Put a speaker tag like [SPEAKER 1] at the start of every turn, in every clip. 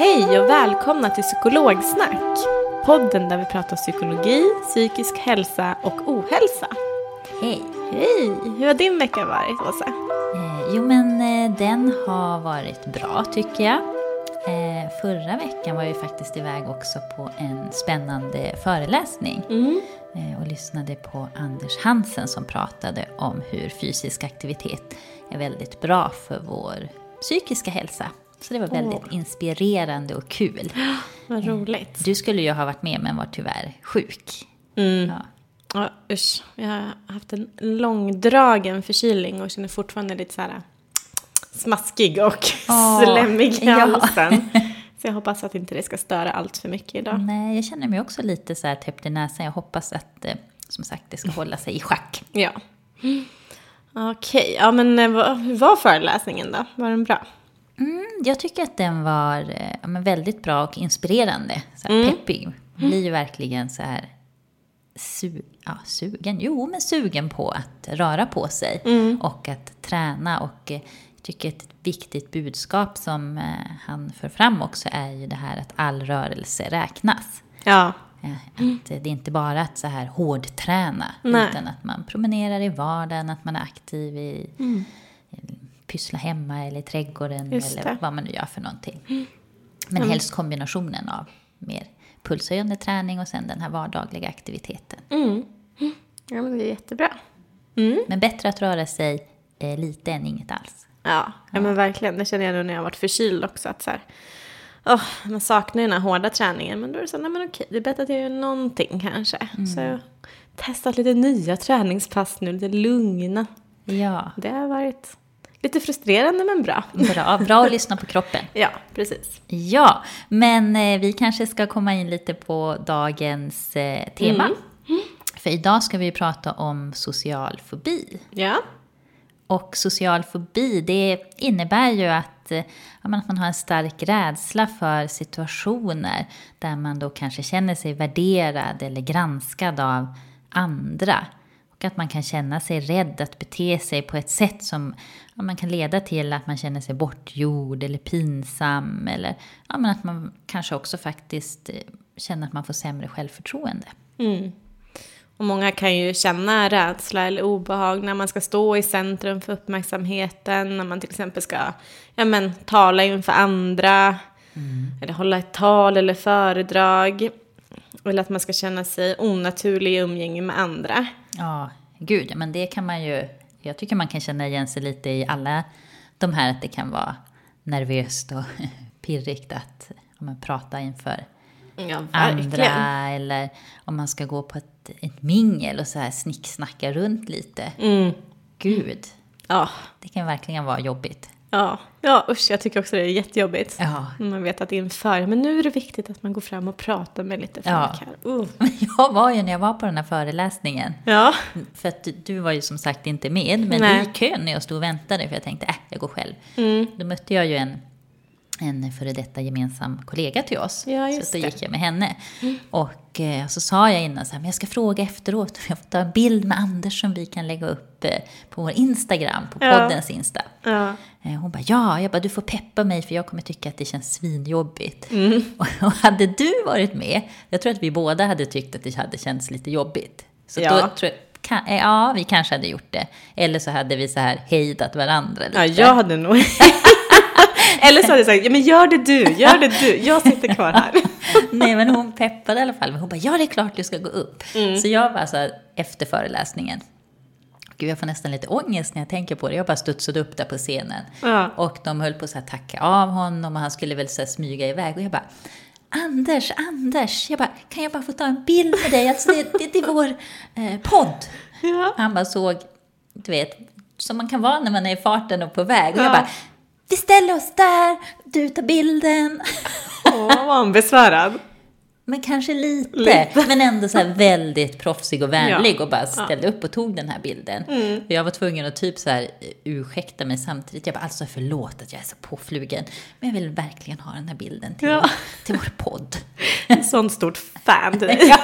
[SPEAKER 1] Hej och välkomna till Psykologsnack. Podden där vi pratar psykologi, psykisk hälsa och ohälsa.
[SPEAKER 2] Hej.
[SPEAKER 1] Hej! Hur har din vecka varit, Åsa?
[SPEAKER 2] Eh, jo, men eh, den har varit bra tycker jag. Eh, förra veckan var jag ju faktiskt iväg också på en spännande föreläsning. Eh, och lyssnade på Anders Hansen som pratade om hur fysisk aktivitet är väldigt bra för vår psykiska hälsa. Så det var väldigt inspirerande och kul.
[SPEAKER 1] Vad roligt.
[SPEAKER 2] Du skulle ju ha varit med men var tyvärr sjuk. Ja.
[SPEAKER 1] Ja, usch. Jag har haft en långdragen förkylning och känner fortfarande lite så här smaskig och
[SPEAKER 2] Åh,
[SPEAKER 1] slemmig i
[SPEAKER 2] ja.
[SPEAKER 1] halsen. Så jag hoppas att inte det ska störa allt för mycket idag.
[SPEAKER 2] Nej, jag känner mig också lite så här täppt i näsan. Jag hoppas att, eh, som sagt, det ska hålla sig i schack.
[SPEAKER 1] Ja. Okej, ja men eh, hur var föreläsningen då? Var den bra?
[SPEAKER 2] Mm, jag tycker att den var eh, ja, väldigt bra och inspirerande. Så här, Peppig. Man blir ju verkligen så här su ja, sugen, jo men sugen på att röra på sig och att träna. Och eh, jag tycker ett viktigt budskap som eh, han för fram också är ju det här att all rörelse räknas.
[SPEAKER 1] Ja.
[SPEAKER 2] Att det är inte bara att så här hårdträna,
[SPEAKER 1] Nej.
[SPEAKER 2] utan att man promenerar i vardagen, att man är aktiv i pyssla hemma eller i trädgården
[SPEAKER 1] Just
[SPEAKER 2] eller
[SPEAKER 1] det.
[SPEAKER 2] vad man nu gör för någonting. Men helst kombinationen av mer pulshöjande träning och sen den här vardagliga aktiviteten.
[SPEAKER 1] ja, men det är jättebra.
[SPEAKER 2] Men bättre att röra sig eh, lite än inget alls.
[SPEAKER 1] Ja, ja. men verkligen. Det känner jag nu när jag har varit förkyld också. Att så här, åh, man saknar ju den här hårda träningen. Men då är det så, nej men okej, det är bättre att jag gör någonting kanske. Så jag har testat lite nya träningspass nu, lite lugna.
[SPEAKER 2] Ja,
[SPEAKER 1] Det har varit lite frustrerande men bra.
[SPEAKER 2] bra, bra att lyssna på kroppen.
[SPEAKER 1] Ja, precis.
[SPEAKER 2] Ja, men eh, vi kanske ska komma in lite på dagens eh, tema. För idag ska vi prata om social fobi.
[SPEAKER 1] Ja,
[SPEAKER 2] Och social fobi, det innebär ju att, eh, ja, att man har en stark rädsla för situationer där man då kanske känner sig värderad eller granskad av andra. Och att man kan känna sig rädd att bete sig på ett sätt som ja, man kan leda till att man känner sig bortgjord eller pinsam. Eller ja, men att man kanske också faktiskt eh, känner att man får sämre självförtroende.
[SPEAKER 1] och många kan ju känna rädsla eller obehag när man ska stå i centrum för uppmärksamheten. När man till exempel ska ja, men, tala inför andra. Eller hålla ett tal eller föredrag. Eller att man ska känna sig onaturlig i umgänge med andra.
[SPEAKER 2] Ja, gud, men det kan man ju... Jag tycker man kan känna igen sig lite i alla de här att det kan vara nervöst och pirrigt att om man pratar inför
[SPEAKER 1] Ja,
[SPEAKER 2] andra eller om man ska gå på ett, ett mingel och så här snicksnacka runt lite.
[SPEAKER 1] Mm.
[SPEAKER 2] Gud,
[SPEAKER 1] Ja,
[SPEAKER 2] det kan verkligen vara jobbigt.
[SPEAKER 1] Ja, ja usch, jag tycker också det är jättejobbigt.
[SPEAKER 2] Ja.
[SPEAKER 1] Man vet att inför, men nu är det viktigt att man går fram och pratar med lite folk
[SPEAKER 2] Ja.
[SPEAKER 1] här. Uh.
[SPEAKER 2] Jag var ju när jag var på den här föreläsningen.
[SPEAKER 1] Ja,
[SPEAKER 2] För att du, var ju som sagt inte med, men
[SPEAKER 1] Nej.
[SPEAKER 2] i kön när jag stod och väntade, för jag tänkte, äh, jag går själv.
[SPEAKER 1] Mm.
[SPEAKER 2] Då mötte jag ju en, en före detta gemensam kollega till oss.
[SPEAKER 1] Ja,
[SPEAKER 2] så då gick jag med henne. Och eh, så sa jag innan så här, men jag ska fråga efteråt om jag får ta en bild med Anders som vi kan lägga upp eh, på vår Instagram, på
[SPEAKER 1] Ja.
[SPEAKER 2] poddens Insta.
[SPEAKER 1] ja.
[SPEAKER 2] Eh, Hon bara, ja, jag bara, du får peppa mig för jag kommer tycka att det känns svinjobbigt.
[SPEAKER 1] Mm.
[SPEAKER 2] Och, och hade du varit med, jag tror att vi båda hade tyckt att det hade känts lite jobbigt. Så
[SPEAKER 1] Ja.
[SPEAKER 2] då tror jag, kan, ja, vi kanske hade gjort det. Eller så hade vi så här hejdat varandra lite.
[SPEAKER 1] ja jag hade nog... Eller så hade jag sagt, ja men gör det du, gör det du, jag sitter kvar här.
[SPEAKER 2] Nej, men hon peppade i alla fall. Hon bara, ja det är klart du ska gå upp.
[SPEAKER 1] Mm.
[SPEAKER 2] Så jag var så här, efter föreläsningen, Gud, jag får nästan lite ångest när jag tänker på det. Jag bara studsade upp där på scenen.
[SPEAKER 1] Ja.
[SPEAKER 2] Och de höll på att tacka av honom och han skulle väl så smyga iväg. Och jag bara, Anders, Anders, jag bara, kan jag bara få ta en bild med dig? Alltså det, det, det är vår eh, podd.
[SPEAKER 1] Ja.
[SPEAKER 2] Han bara såg, du vet, som man kan vara när man är i farten och på väg. Och jag
[SPEAKER 1] Ja.
[SPEAKER 2] bara, vi ställer oss där, du tar bilden.
[SPEAKER 1] Åh, var han besvärad?
[SPEAKER 2] Men kanske lite,
[SPEAKER 1] Lite.
[SPEAKER 2] men ändå så väldigt proffsig och vänlig
[SPEAKER 1] Ja.
[SPEAKER 2] och bara ställde upp och tog den här bilden.
[SPEAKER 1] Mm.
[SPEAKER 2] Jag var tvungen att typ så här ursäkta mig samtidigt. Jag bara, alltså förlåt att jag är så påflugen, men jag vill verkligen ha den här bilden till,
[SPEAKER 1] Ja.
[SPEAKER 2] vår, till vår podd.
[SPEAKER 1] Sånt stort fan till dig.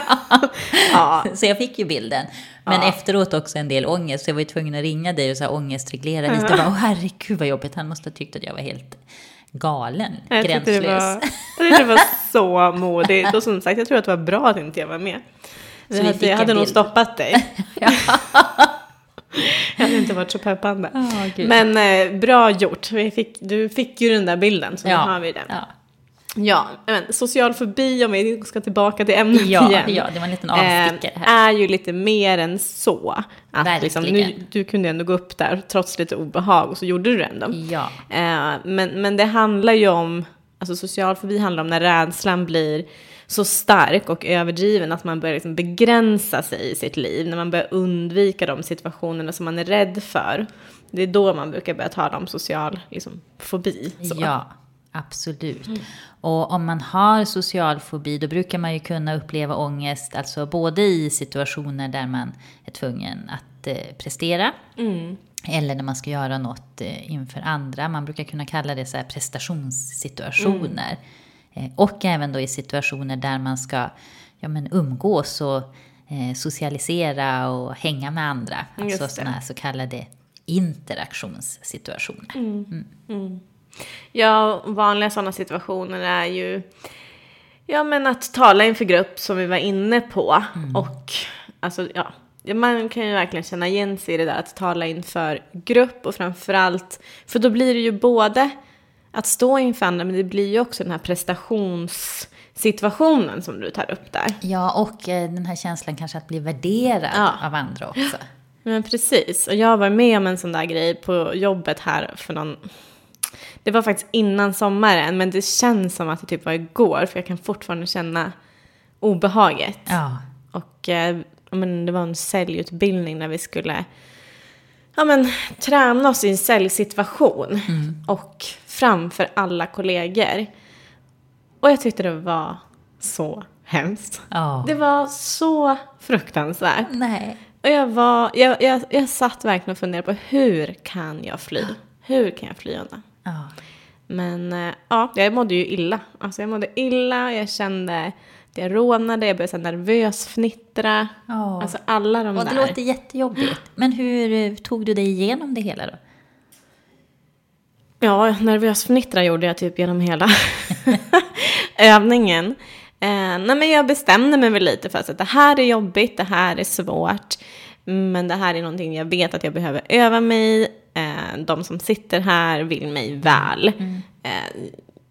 [SPEAKER 1] Ja.
[SPEAKER 2] Så jag fick ju bilden. Men
[SPEAKER 1] Ja.
[SPEAKER 2] efteråt också en del ångest, så jag var ju tvungen att ringa dig och så här ångestreglera lite. Jag bara, åh herregud vad jobbigt, han måste ha tyckt att jag var helt galen,
[SPEAKER 1] Jag
[SPEAKER 2] gränslös.
[SPEAKER 1] det var, jag tyckte det var så modigt. Och som sagt, jag tror att det var bra att inte jag var med. Jag hade, jag hade nog stoppat dig. jag hade inte varit så peppande.
[SPEAKER 2] Ja, gud.
[SPEAKER 1] Men eh, bra gjort. Vi fick, du fick ju den där bilden, så nu har vi den.
[SPEAKER 2] ja.
[SPEAKER 1] Ja, men social fobi, om vi ska tillbaka till ämnet
[SPEAKER 2] Ja,
[SPEAKER 1] igen.
[SPEAKER 2] ja, det var en liten avstickare
[SPEAKER 1] eh,
[SPEAKER 2] här.
[SPEAKER 1] är ju lite mer än så. Att liksom, nu,
[SPEAKER 2] Verkligen.
[SPEAKER 1] du kunde ändå gå upp där trots lite obehag och så gjorde du det ändå.
[SPEAKER 2] Ja.
[SPEAKER 1] Eh, men, men det handlar ju om, alltså social fobi handlar om när rädslan blir så stark och överdriven att man börjar liksom begränsa sig i sitt liv, när man börjar undvika de situationerna som man är rädd för. Det är då man brukar börja tala om social liksom, fobi. Så.
[SPEAKER 2] Ja, absolut. Och om man har social fobi då brukar man ju kunna uppleva ångest, alltså både i situationer där man är tvungen att eh, prestera, eller när man ska göra något eh, inför andra. Man brukar kunna kalla det så här prestationssituationer. Eh, och även då i situationer där man ska ja, men umgås och eh, socialisera och hänga med andra. Alltså sådana så kallade interaktionssituationer.
[SPEAKER 1] Ja, vanliga sådana situationer är ju ja, men att tala inför grupp som vi var inne på. Och alltså, ja, ja, man kan ju verkligen känna igen sig i det där att tala inför grupp och framförallt, för då blir det ju både att stå inför andra, men det blir ju också den här prestationssituationen som du tar upp där.
[SPEAKER 2] Ja, och eh, den här känslan kanske att bli värderad
[SPEAKER 1] Ja.
[SPEAKER 2] av andra också.
[SPEAKER 1] Men precis, och jag var med om en sån där grej på jobbet här för någon... Det var faktiskt innan sommaren, men det känns som att det typ var igår, för jag kan fortfarande känna obehaget.
[SPEAKER 2] Ja.
[SPEAKER 1] Och eh, men det var en säljutbildning när vi skulle ja, men, träna oss i en säljsituation. Och framför alla kollegor. Och jag tyckte det var så hemskt.
[SPEAKER 2] Ja.
[SPEAKER 1] Det var så fruktansvärt.
[SPEAKER 2] Nej.
[SPEAKER 1] Och jag, var, jag, jag, jag satt verkligen och funderade på hur kan jag fly? Hur kan jag fly undan?
[SPEAKER 2] Ja.
[SPEAKER 1] Men eh, ja, jag mådde ju illa. Alltså jag mådde illa, jag kände att jag rånade, jag började så nervös fnittra.
[SPEAKER 2] Ja.
[SPEAKER 1] Alltså alla de
[SPEAKER 2] Och det
[SPEAKER 1] där.
[SPEAKER 2] låter jättejobbigt. Men hur tog du dig igenom det hela då?
[SPEAKER 1] Ja, nervös fnittra gjorde jag typ genom hela övningen. Eh, nej, men jag bestämde mig väl lite för att det här är jobbigt, det här är svårt. Men det här är någonting jag vet att jag behöver öva mig i. Eh, de som sitter här vill mig väl. Eh,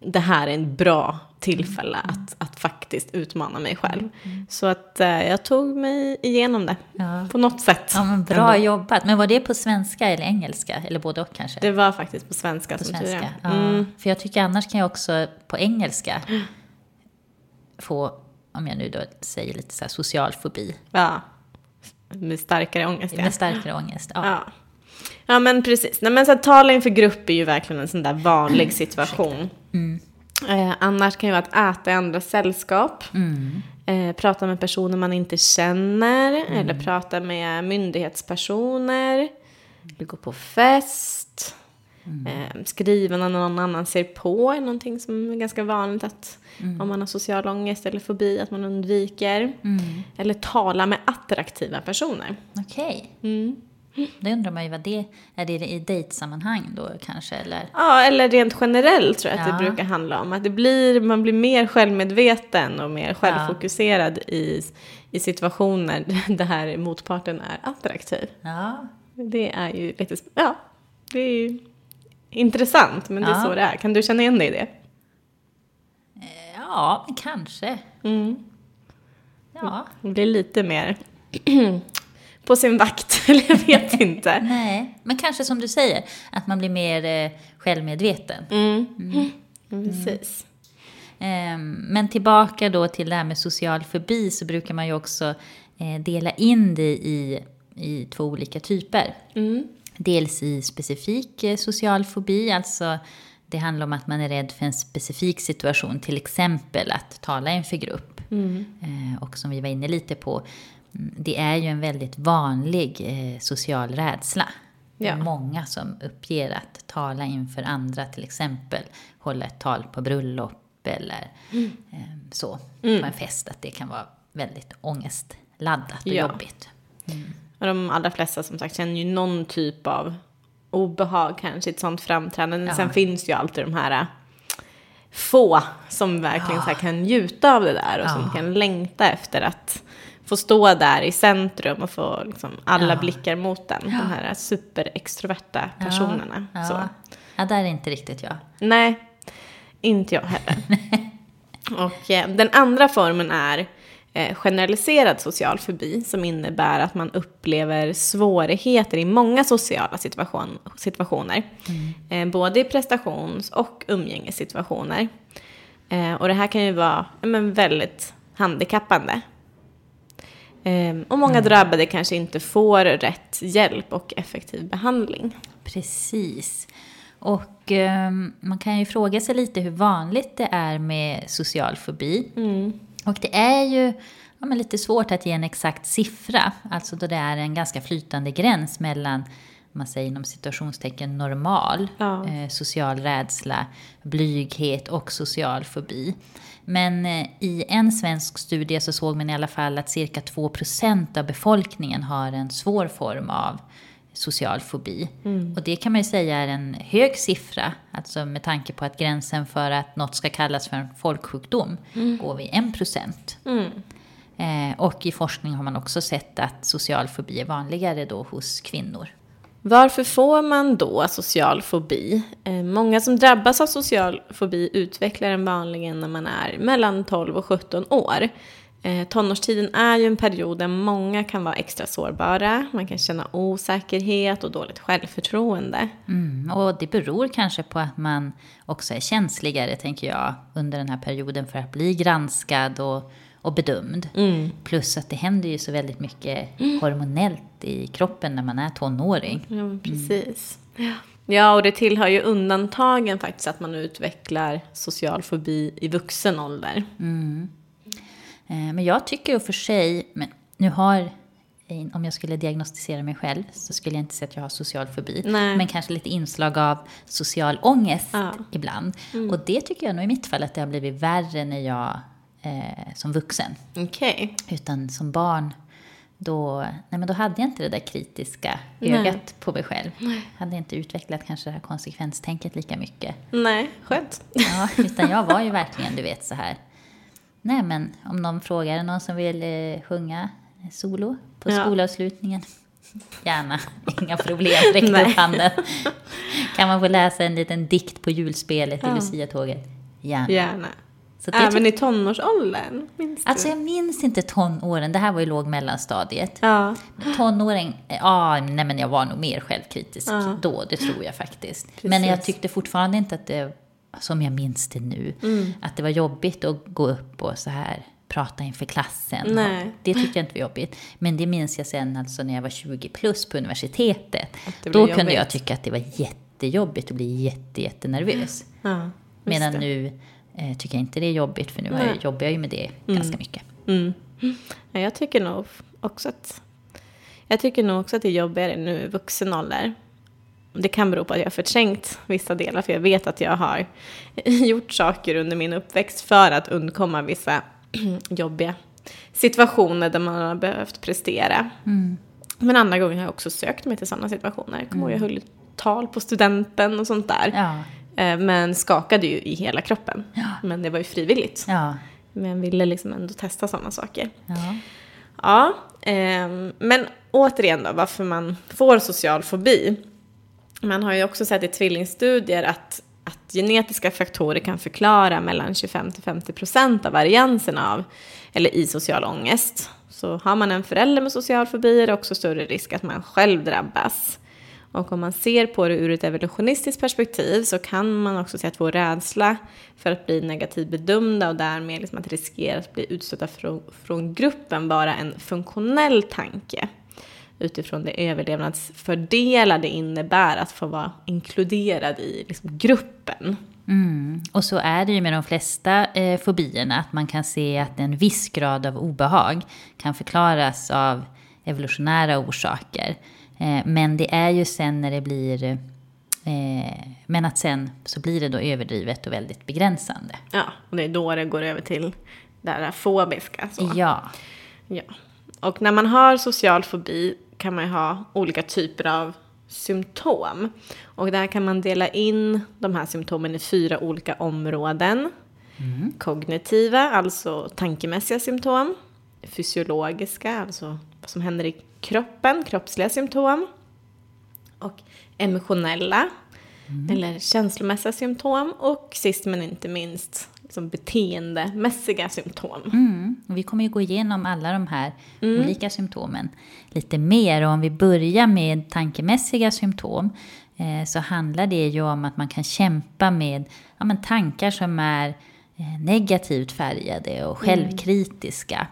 [SPEAKER 1] det här är en bra tillfälle att, att faktiskt utmana mig själv. Så att eh, jag tog mig igenom det
[SPEAKER 2] Ja.
[SPEAKER 1] på något sätt.
[SPEAKER 2] Ja, men bra
[SPEAKER 1] Ändå.
[SPEAKER 2] jobbat. Men var det på svenska eller engelska? Eller både och kanske?
[SPEAKER 1] Det var faktiskt på svenska
[SPEAKER 2] på
[SPEAKER 1] som tur är.
[SPEAKER 2] svenska. Ja.
[SPEAKER 1] Mm.
[SPEAKER 2] För jag tycker annars kan jag också på engelska få, om jag nu då säger lite så här social fobi.
[SPEAKER 1] Ja, med starkare ångest. ja.
[SPEAKER 2] Med starkare ångest. Ja.
[SPEAKER 1] Ja. Men precis. Nej, men så att tala inför grupp är ju verkligen en sån där vanlig situation. Eh, annars kan ju vara att äta i andra sällskap. Eh, prata med personer man inte känner. Eller prata med myndighetspersoner. Eller gå på fest. Eh, skriva när någon annan ser på är någonting som är ganska vanligt att om man har social ångest eller fobi att man undviker. Eller tala med attraktiva personer.
[SPEAKER 2] Okej.
[SPEAKER 1] Mm.
[SPEAKER 2] Då undrar man ju vad det är. det i dejtsammanhang då kanske? Eller?
[SPEAKER 1] Ja, eller rent generellt tror jag att
[SPEAKER 2] Ja.
[SPEAKER 1] det brukar handla om. Att det blir, man blir mer självmedveten och mer självfokuserad i, i situationer där motparten är attraktiv.
[SPEAKER 2] Ja,
[SPEAKER 1] Det är ju lite, ja, det är ju intressant, men det är
[SPEAKER 2] Ja.
[SPEAKER 1] så det är. Kan du känna igen dig i det?
[SPEAKER 2] ja men kanske.
[SPEAKER 1] Mm.
[SPEAKER 2] Ja,
[SPEAKER 1] Det blir lite mer på sin vakt, eller jag vet inte.
[SPEAKER 2] nej. Men kanske som du säger, att man blir mer eh, självmedveten.
[SPEAKER 1] Mm. Precis.
[SPEAKER 2] Ehm, Men tillbaka då till det här med social fobi så brukar man ju också eh, dela in det i, i två olika typer. Dels i specifik eh, social fobi, alltså det handlar om att man är rädd för en specifik situation, till exempel att tala inför grupp. Eh, Och som vi var inne lite på, mm, det är ju en väldigt vanlig eh, social rädsla.
[SPEAKER 1] Ja.
[SPEAKER 2] många som uppger att tala inför andra, till exempel hålla ett tal på bröllop eller eh, så, på en fest, att det kan vara väldigt ångestladdat och
[SPEAKER 1] Ja.
[SPEAKER 2] jobbigt.
[SPEAKER 1] Och de allra flesta som sagt känner ju någon typ av obehag kanske i ett sånt framträdande. Sen finns ju alltid de här äh, få som verkligen här kan njuta av det där och som kan längta efter att få stå där i centrum och få liksom alla blickar mot den. De här superextroverta personerna.
[SPEAKER 2] Ja,
[SPEAKER 1] Så.
[SPEAKER 2] ja. ja, där är inte riktigt jag.
[SPEAKER 1] Nej, inte jag heller. och eh, den andra formen är eh, generaliserad social fobi som innebär att man upplever svårigheter i många sociala situation, situationer. Eh, både i prestations och umgängessituationer. Eh, och det här kan ju vara ja, men, väldigt handikappande. Eh, och många drabbade kanske inte får rätt hjälp och effektiv behandling.
[SPEAKER 2] Precis. Och ehm, man kan ju fråga sig lite hur vanligt det är med social fobi. Och det är ju ja, lite svårt att ge en exakt siffra, alltså då det är en ganska flytande gräns mellan man säger inom situationstecken normal,
[SPEAKER 1] Ja.
[SPEAKER 2] eh, social rädsla, blyghet och social fobi. Men eh, i en svensk studie så såg man i alla fall att cirka 2% av befolkningen har en svår form av social fobi. Och det kan man ju säga är en hög siffra, alltså med tanke på att gränsen för att något ska kallas för en folksjukdom går vid 1%. Eh, och i forskning har man också sett att social fobi är vanligare då hos kvinnor.
[SPEAKER 1] Varför får man då social fobi? Eh, många som drabbas av social fobi utvecklar den vanligen när man är mellan 12 och 17 år. Eh, tonårstiden är ju en period där många kan vara extra sårbara. Man kan känna osäkerhet och dåligt självförtroende.
[SPEAKER 2] Mm, och det beror kanske på att man också är känsligare, tänker jag, under den här perioden för att bli granskad och, och bedömd. Plus att det händer ju så väldigt mycket hormonellt i kroppen när man är tonåring.
[SPEAKER 1] Ja, men precis. Ja, och det tillhör ju undantagen faktiskt att man utvecklar social fobi i vuxen ålder.
[SPEAKER 2] Eh, Men jag tycker och för sig, men nu har, om jag skulle diagnostisera mig själv så skulle jag inte säga att jag har social fobi.
[SPEAKER 1] Nej.
[SPEAKER 2] Men kanske lite inslag av social ångest
[SPEAKER 1] Ja.
[SPEAKER 2] ibland. Och det tycker jag nog i mitt fall att det har blivit värre när jag eh, som vuxen.
[SPEAKER 1] Okej.
[SPEAKER 2] Utan som barn, då, nej men då hade jag inte det där kritiska
[SPEAKER 1] Nej.
[SPEAKER 2] ögat på mig själv. Hade inte utvecklat kanske det här konsekvenstänket lika mycket.
[SPEAKER 1] Nej, skönt.
[SPEAKER 2] Ja, utan jag var ju verkligen, du vet, så här. Nej, men om någon frågar, någon som vill eh, sjunga solo på
[SPEAKER 1] Ja.
[SPEAKER 2] skolavslutningen? Gärna, inga problem, räck
[SPEAKER 1] Nej.
[SPEAKER 2] upp handen. Kan man få läsa en liten dikt på julspelet i
[SPEAKER 1] Ja.
[SPEAKER 2] Lucia-tåget? Gärna.
[SPEAKER 1] Gärna.
[SPEAKER 2] Så det
[SPEAKER 1] Även i tonårsåldern, minns du?
[SPEAKER 2] Alltså jag minns inte tonåren, det här var ju låg mellanstadiet.
[SPEAKER 1] Ja.
[SPEAKER 2] Tonåring, ja, nej men jag var nog mer självkritisk
[SPEAKER 1] Ja.
[SPEAKER 2] då, det tror jag faktiskt. Men jag
[SPEAKER 1] Precis.
[SPEAKER 2] tyckte fortfarande inte att det, som jag minns det nu,
[SPEAKER 1] Mm.
[SPEAKER 2] att det var jobbigt att gå upp och så här prata inför klassen.
[SPEAKER 1] Nej.
[SPEAKER 2] Det tycker jag inte var jobbigt. Men det minns jag sen alltså när jag var 20 plus på universitetet. Då kunde jag
[SPEAKER 1] jobbigt.
[SPEAKER 2] tycka att det var jättejobbigt och bli jätte, jättenervös.
[SPEAKER 1] Ja,
[SPEAKER 2] Medan
[SPEAKER 1] det.
[SPEAKER 2] nu eh, tycker jag inte det är jobbigt för nu jag, jobbar jag ju med det ganska mycket.
[SPEAKER 1] Mm. Ja, jag tycker nog också att jag tycker nog också att det är jobbigare nu i vuxen ålder. Det kan bero på att jag har förträngt vissa delar, för jag vet att jag har gjort saker under min uppväxt för att undkomma vissa jobbiga situationer där man har behövt prestera. Men andra gånger har jag också sökt mig till sådana situationer. Jag kommer ihåg jag höll tal på studenten och sånt där.
[SPEAKER 2] Ja,
[SPEAKER 1] Men skakade ju i hela kroppen. Men det var ju frivilligt.
[SPEAKER 2] ja,
[SPEAKER 1] Men ville liksom ändå testa sådana saker.
[SPEAKER 2] ja.
[SPEAKER 1] Ja, ehm, men återigen då, varför man får social fobi. Man har ju också sett i tvillingstudier att, att genetiska faktorer kan förklara mellan 25-50% av varianserna av, eller i social ångest. Så har man en förälder med social fobi är det också större risk att man själv drabbas. Och om man ser på det ur ett evolutionistiskt perspektiv så kan man också se att vår rädsla för att bli negativt bedömda och därmed liksom att riskera att bli utstötta från, från gruppen vara en funktionell tanke utifrån det överlevnadsfördelar det innebär att få vara inkluderad i liksom, gruppen.
[SPEAKER 2] Mm. Och så är det ju med de flesta eh, fobierna, att man kan se att en viss grad av obehag kan förklaras av evolutionära orsaker. Eh, men det är ju sen när det blir... Eh, men att sen så blir det då överdrivet och väldigt begränsande.
[SPEAKER 1] Ja, och det är då det går över till det här fobiska. Så.
[SPEAKER 2] Ja.
[SPEAKER 1] Ja. Och när man har social fobi kan man ju ha olika typer av symptom. Och där kan man dela in de här symptomen i fyra olika områden. Kognitiva, alltså tankemässiga symptom. Fysiologiska, alltså vad som händer i kroppen, kroppsliga symptom. Och emotionella, eller känslomässiga symptom. Och sist men inte minst, liksom beteendemässiga symptom.
[SPEAKER 2] Mm. Vi kommer ju gå igenom alla de här olika symptomen lite mer. Och om vi börjar med tankemässiga symptom eh, så handlar det ju om att man kan kämpa med ja, men tankar som är eh, negativt färgade och självkritiska.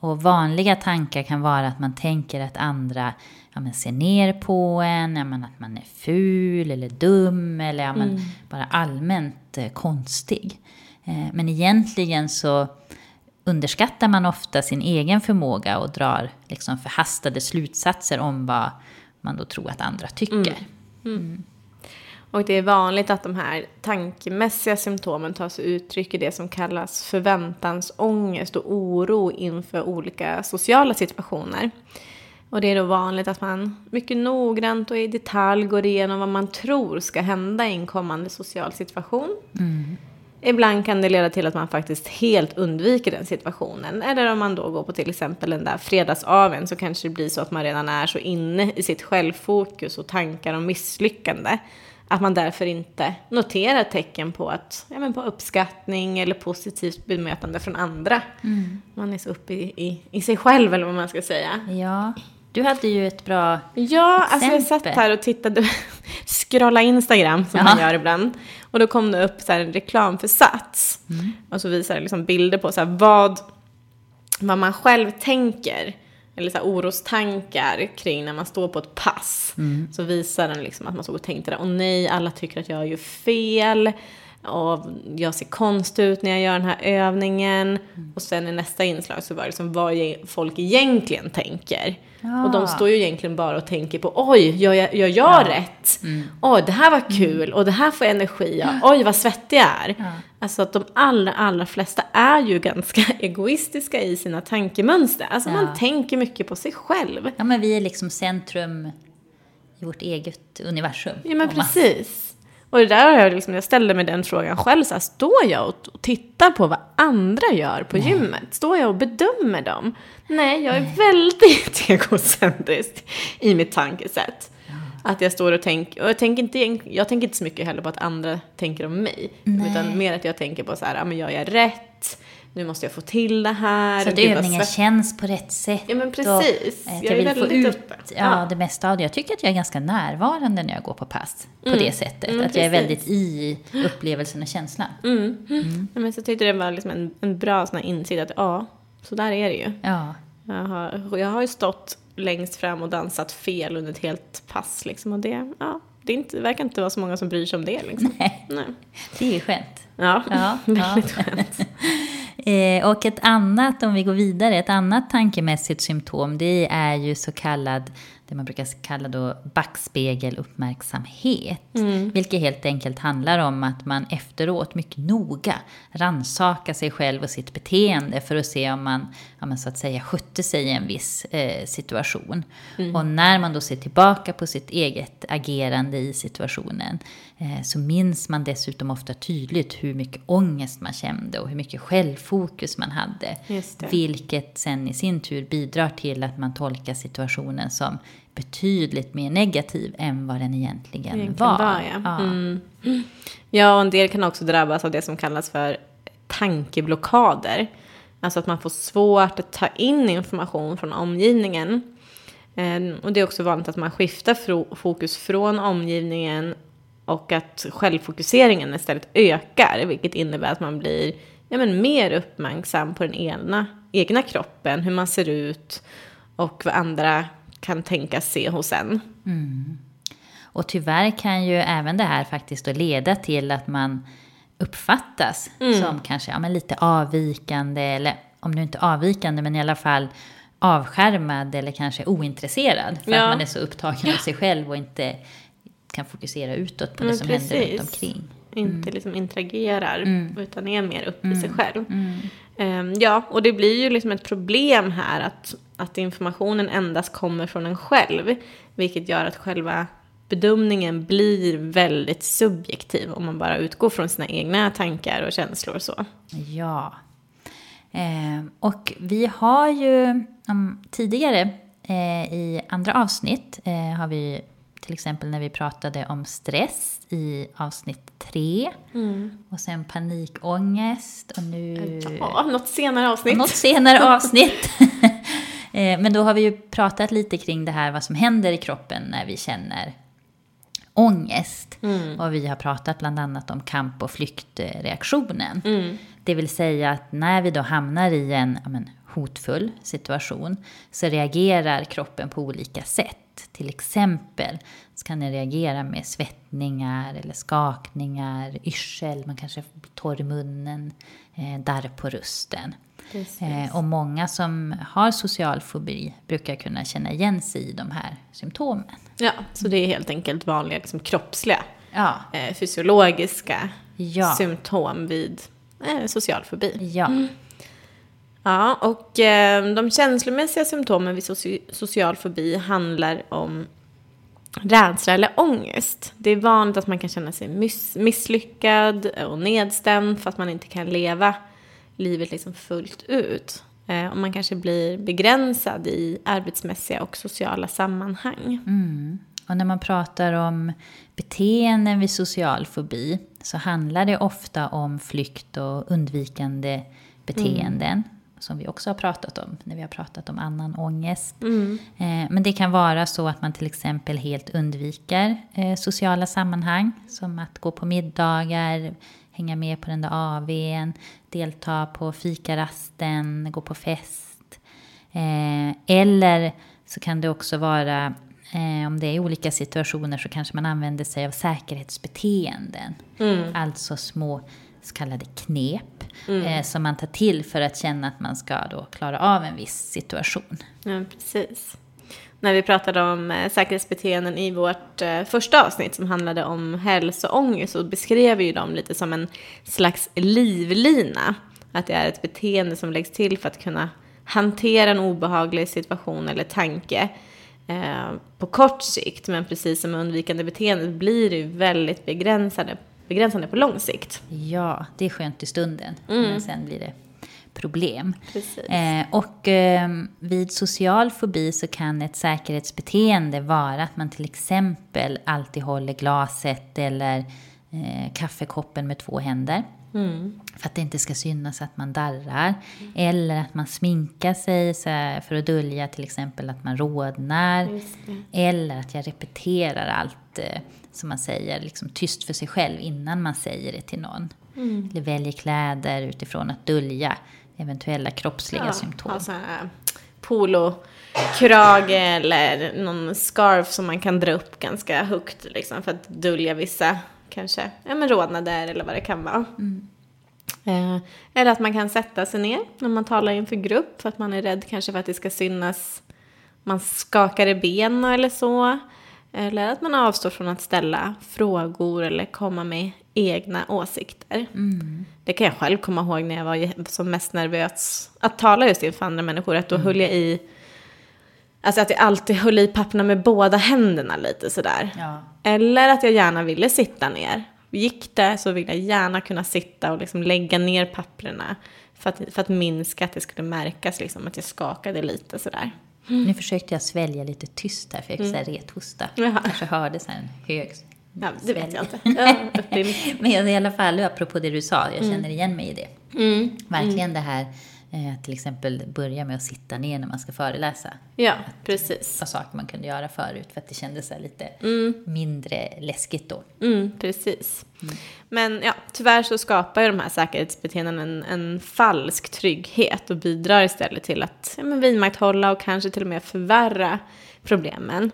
[SPEAKER 2] Och vanliga tankar kan vara att man tänker att andra ja, men ser ner på en, ja, men att man är ful eller dum eller ja, men bara allmänt eh, konstig. Eh, men egentligen så underskattar man ofta sin egen förmåga och drar liksom förhastade slutsatser om vad man då tror att andra tycker.
[SPEAKER 1] Och det är vanligt att de här tankemässiga symptomen tar sig uttryck i det som kallas förväntansångest och oro inför olika sociala situationer. Och det är då vanligt att man mycket noggrant och i detalj går igenom vad man tror ska hända i en kommande social situation. Ibland kan det leda till att man faktiskt helt undviker den situationen. Eller om man då går på till exempel den där fredagsaven så kanske det blir så att man redan är så inne i sitt självfokus och tankar om misslyckande. Att man därför inte noterar tecken på, att, ja, men på uppskattning eller positivt bemötande från andra. Man är så uppe i, i, i sig själv eller vad man ska säga.
[SPEAKER 2] Ja, du hade ju ett bra...
[SPEAKER 1] Ja, alltså jag
[SPEAKER 2] Exempel.
[SPEAKER 1] satt här och tittade, scrolla Instagram som
[SPEAKER 2] Ja.
[SPEAKER 1] man gör ibland. Och då kom det upp så en reklam för Sats.
[SPEAKER 2] Mm.
[SPEAKER 1] Och så visar det liksom bilder på så här vad, vad man själv tänker. Eller så här orostankar kring när man står på ett pass.
[SPEAKER 2] Mm.
[SPEAKER 1] Så visar den liksom att man stod och tänkte åh nej, alla tycker att jag gör fel. Och jag ser konstig ut när jag gör den här övningen.
[SPEAKER 2] Mm.
[SPEAKER 1] Och sen i nästa inslag så var det liksom vad folk egentligen tänker.
[SPEAKER 2] Ja.
[SPEAKER 1] Och de står ju egentligen bara och tänker på oj, gör jag, gör jag rätt? Oj, det här var kul och det här får jag energi av. Oj, vad svettig jag är. Alltså att de allra, allra flesta är ju ganska egoistiska i sina tankemönster. Alltså
[SPEAKER 2] Ja.
[SPEAKER 1] man tänker mycket på sig själv.
[SPEAKER 2] Ja, men vi är liksom centrum i vårt eget universum.
[SPEAKER 1] Ja men
[SPEAKER 2] Om man-
[SPEAKER 1] precis. Och det där har jag liksom, jag ställde mig den frågan själv, så här, står jag och tittar på vad andra gör på gymmet? Står jag och bedömer dem? Nej, jag är väldigt egocentrisk i mitt tankesätt. Att jag står och tänker, och jag tänker, inte, jag tänker inte så mycket heller på att andra tänker om mig. Utan mer att jag tänker på så här, ja men jag rätt? Nu måste jag få till det här.
[SPEAKER 2] Så att
[SPEAKER 1] Gud,
[SPEAKER 2] övningen känns på rätt sätt.
[SPEAKER 1] Ja, men
[SPEAKER 2] och,
[SPEAKER 1] precis.
[SPEAKER 2] eh, att
[SPEAKER 1] Jag
[SPEAKER 2] jag vill få ut
[SPEAKER 1] uppe.
[SPEAKER 2] ja,
[SPEAKER 1] Ja.
[SPEAKER 2] det mesta av det. Jag tycker att jag är ganska närvarande när jag går på pass. På det sättet.
[SPEAKER 1] Mm,
[SPEAKER 2] att jag är väldigt i upplevelsen och känslan.
[SPEAKER 1] Ja, men så jag tyckte det var liksom en, en bra sån här insikt att ja, Så där är det ju.
[SPEAKER 2] Ja.
[SPEAKER 1] Jag har, jag har ju stått längst fram och dansat fel under ett helt pass liksom. Och det, ja, det, inte, det verkar inte vara så många som bryr sig om det liksom.
[SPEAKER 2] Nej.
[SPEAKER 1] Nej.
[SPEAKER 2] Det är ju skönt.
[SPEAKER 1] Ja,
[SPEAKER 2] Ja,
[SPEAKER 1] väldigt
[SPEAKER 2] ja.
[SPEAKER 1] skönt.
[SPEAKER 2] Eh, och ett annat, om vi går vidare, ett annat tankemässigt symptom det är ju så kallad, det man brukar kalla då backspegeluppmärksamhet. Vilket helt enkelt handlar om att man efteråt mycket noga rannsakar sig själv och sitt beteende för att se om man, ja, men så att säga, skötte sig i en viss eh, situation. Och när man då ser tillbaka på sitt eget agerande i situationen eh, så minns man dessutom ofta tydligt hur mycket ångest man kände och hur mycket självfokus man hade. Vilket sen i sin tur bidrar till att man tolkar situationen som betydligt mer negativ än vad den egentligen,
[SPEAKER 1] Egentligen
[SPEAKER 2] var.
[SPEAKER 1] var, ja. Mm. Ja, och en del kan också drabbas av det som kallas för tankeblockader. Alltså att man får svårt att ta in information från omgivningen. Eh, Och det är också vanligt att man skiftar fokus från omgivningen och att självfokuseringen istället ökar, vilket innebär att man blir ja, men mer uppmärksam på den egna, egna kroppen, hur man ser ut och vad andra kan tänkas se hos en.
[SPEAKER 2] Och tyvärr kan ju även det här faktiskt då leda till att man uppfattas som kanske ja, men lite avvikande, eller om nu inte avvikande, men i alla fall avskärmad eller kanske ointresserad. För
[SPEAKER 1] Ja.
[SPEAKER 2] att man är så upptagen av sig själv och inte kan fokusera utåt på det
[SPEAKER 1] Men
[SPEAKER 2] som händer
[SPEAKER 1] precis.
[SPEAKER 2] runt omkring.
[SPEAKER 1] Inte liksom interagerar, utan är mer uppe i sig själv. Ehm, ja, och det blir ju liksom ett problem här att, att informationen endast kommer från en själv. Vilket gör att själva bedömningen blir väldigt subjektiv om man bara utgår från sina egna tankar och känslor och så.
[SPEAKER 2] Ja. Eh, och vi har ju um, tidigare eh, i andra avsnitt eh, har vi till exempel när vi pratade om stress i avsnitt tre. Och sen panikångest och nu...
[SPEAKER 1] Ja, något senare avsnitt.
[SPEAKER 2] Något senare avsnitt. Eh, Men då har vi ju pratat lite kring det här vad som händer i kroppen när vi känner ångest. Och vi har pratat bland annat om kamp och flyktreaktionen. Det vill säga att när vi då hamnar i en men, hotfull situation så reagerar kroppen på olika sätt. Till exempel så kan den reagera med svettningar eller skakningar, yrsel, man kanske blir torr i munnen, eh, darr på rösten. Eh, och många som har social fobi brukar kunna känna igen sig i de här symptomen.
[SPEAKER 1] Ja, så det är helt enkelt vanliga liksom, kroppsliga,
[SPEAKER 2] Ja,
[SPEAKER 1] eh, fysiologiska
[SPEAKER 2] Ja.
[SPEAKER 1] symptom vid eh, social fobi.
[SPEAKER 2] ja.
[SPEAKER 1] Ja, och eh, de känslomässiga symptomen vid soci social fobi handlar om rädsla eller ångest. Det är vanligt att man kan känna sig miss misslyckad och nedstämd för att man inte kan leva livet liksom fullt ut. Eh, och man kanske blir begränsad i arbetsmässiga och sociala sammanhang.
[SPEAKER 2] Och när man pratar om beteenden vid social fobi så handlar det ofta om flykt och undvikande beteenden. Som vi också har pratat om när vi har pratat om annan ångest. Eh, men det kan vara så att man till exempel helt undviker eh, sociala sammanhang. Som att gå på middagar, hänga med på den där AWn, delta på fikarasten, gå på fest. Eh, eller så kan det också vara, eh, om det är olika situationer så kanske man använder sig av säkerhetsbeteenden. Alltså små så kallade knep eh, som man tar till för att känna att man ska då klara av en viss situation.
[SPEAKER 1] Ja, precis. När vi pratade om eh, säkerhetsbeteenden i vårt eh, första avsnitt som handlade om hälsoångest så beskrev vi ju dem lite som en slags livlina. Att det är ett beteende som läggs till för att kunna hantera en obehaglig situation eller tanke eh, på kort sikt. Men precis som undvikande beteendet blir det ju väldigt begränsande, begränsande på lång sikt.
[SPEAKER 2] Ja, det är skönt i stunden, men sen blir det problem. Eh, och eh, vid social fobi så kan ett säkerhetsbeteende vara att man till exempel alltid håller glaset eller eh, kaffekoppen med två händer. För att det inte ska synas att man darrar. Eller att man sminkar sig för att dölja till exempel att man rodnar. Eller att jag repeterar allt eh, som man säger liksom tyst för sig själv innan man säger det till någon. Eller väljer kläder utifrån att dölja eventuella kroppsliga
[SPEAKER 1] ja,
[SPEAKER 2] symptom.
[SPEAKER 1] Sån här polokrage eller någon scarf som man kan dra upp ganska högt liksom, för att dölja vissa kanske ja, men rodnader eller vad det kan vara.
[SPEAKER 2] Mm.
[SPEAKER 1] Eh, eller att man kan sätta sig ner när man talar inför grupp för att man är rädd kanske för att det ska synas man skakar i benen eller så. Eller att man avstår från att ställa frågor eller komma med egna åsikter.
[SPEAKER 2] Mm.
[SPEAKER 1] Det kan jag själv komma ihåg när jag var som mest nervös att tala just inför andra människor. Att då
[SPEAKER 2] Mm.
[SPEAKER 1] höll jag i, alltså att jag alltid höll i papperna med båda händerna lite sådär.
[SPEAKER 2] Ja.
[SPEAKER 1] Eller att jag gärna ville sitta ner. Gick det så ville jag gärna kunna sitta och liksom lägga ner papperna. För att, för att minska att det skulle märkas liksom att jag skakade lite sådär.
[SPEAKER 2] Nu försökte jag svälja lite tyst här för jag mm. rethosta.
[SPEAKER 1] Jaha.
[SPEAKER 2] Kanske hörde en hög
[SPEAKER 1] Ja, det vet jag inte. Ja,
[SPEAKER 2] Men i alla fall, apropå det du sa, jag känner igen mig i det. Verkligen det här, eh, till exempel börja med att sitta ner när man ska föreläsa.
[SPEAKER 1] ja, precis.
[SPEAKER 2] Vad saker man kunde göra förut för att det kändes lite mindre läskigt då.
[SPEAKER 1] Mm, precis. Men ja, tyvärr så skapar ju de här säkerhetsbeteendena en, en falsk trygghet och bidrar istället till att ja, men vidmakthålla och kanske till och med förvärra problemen.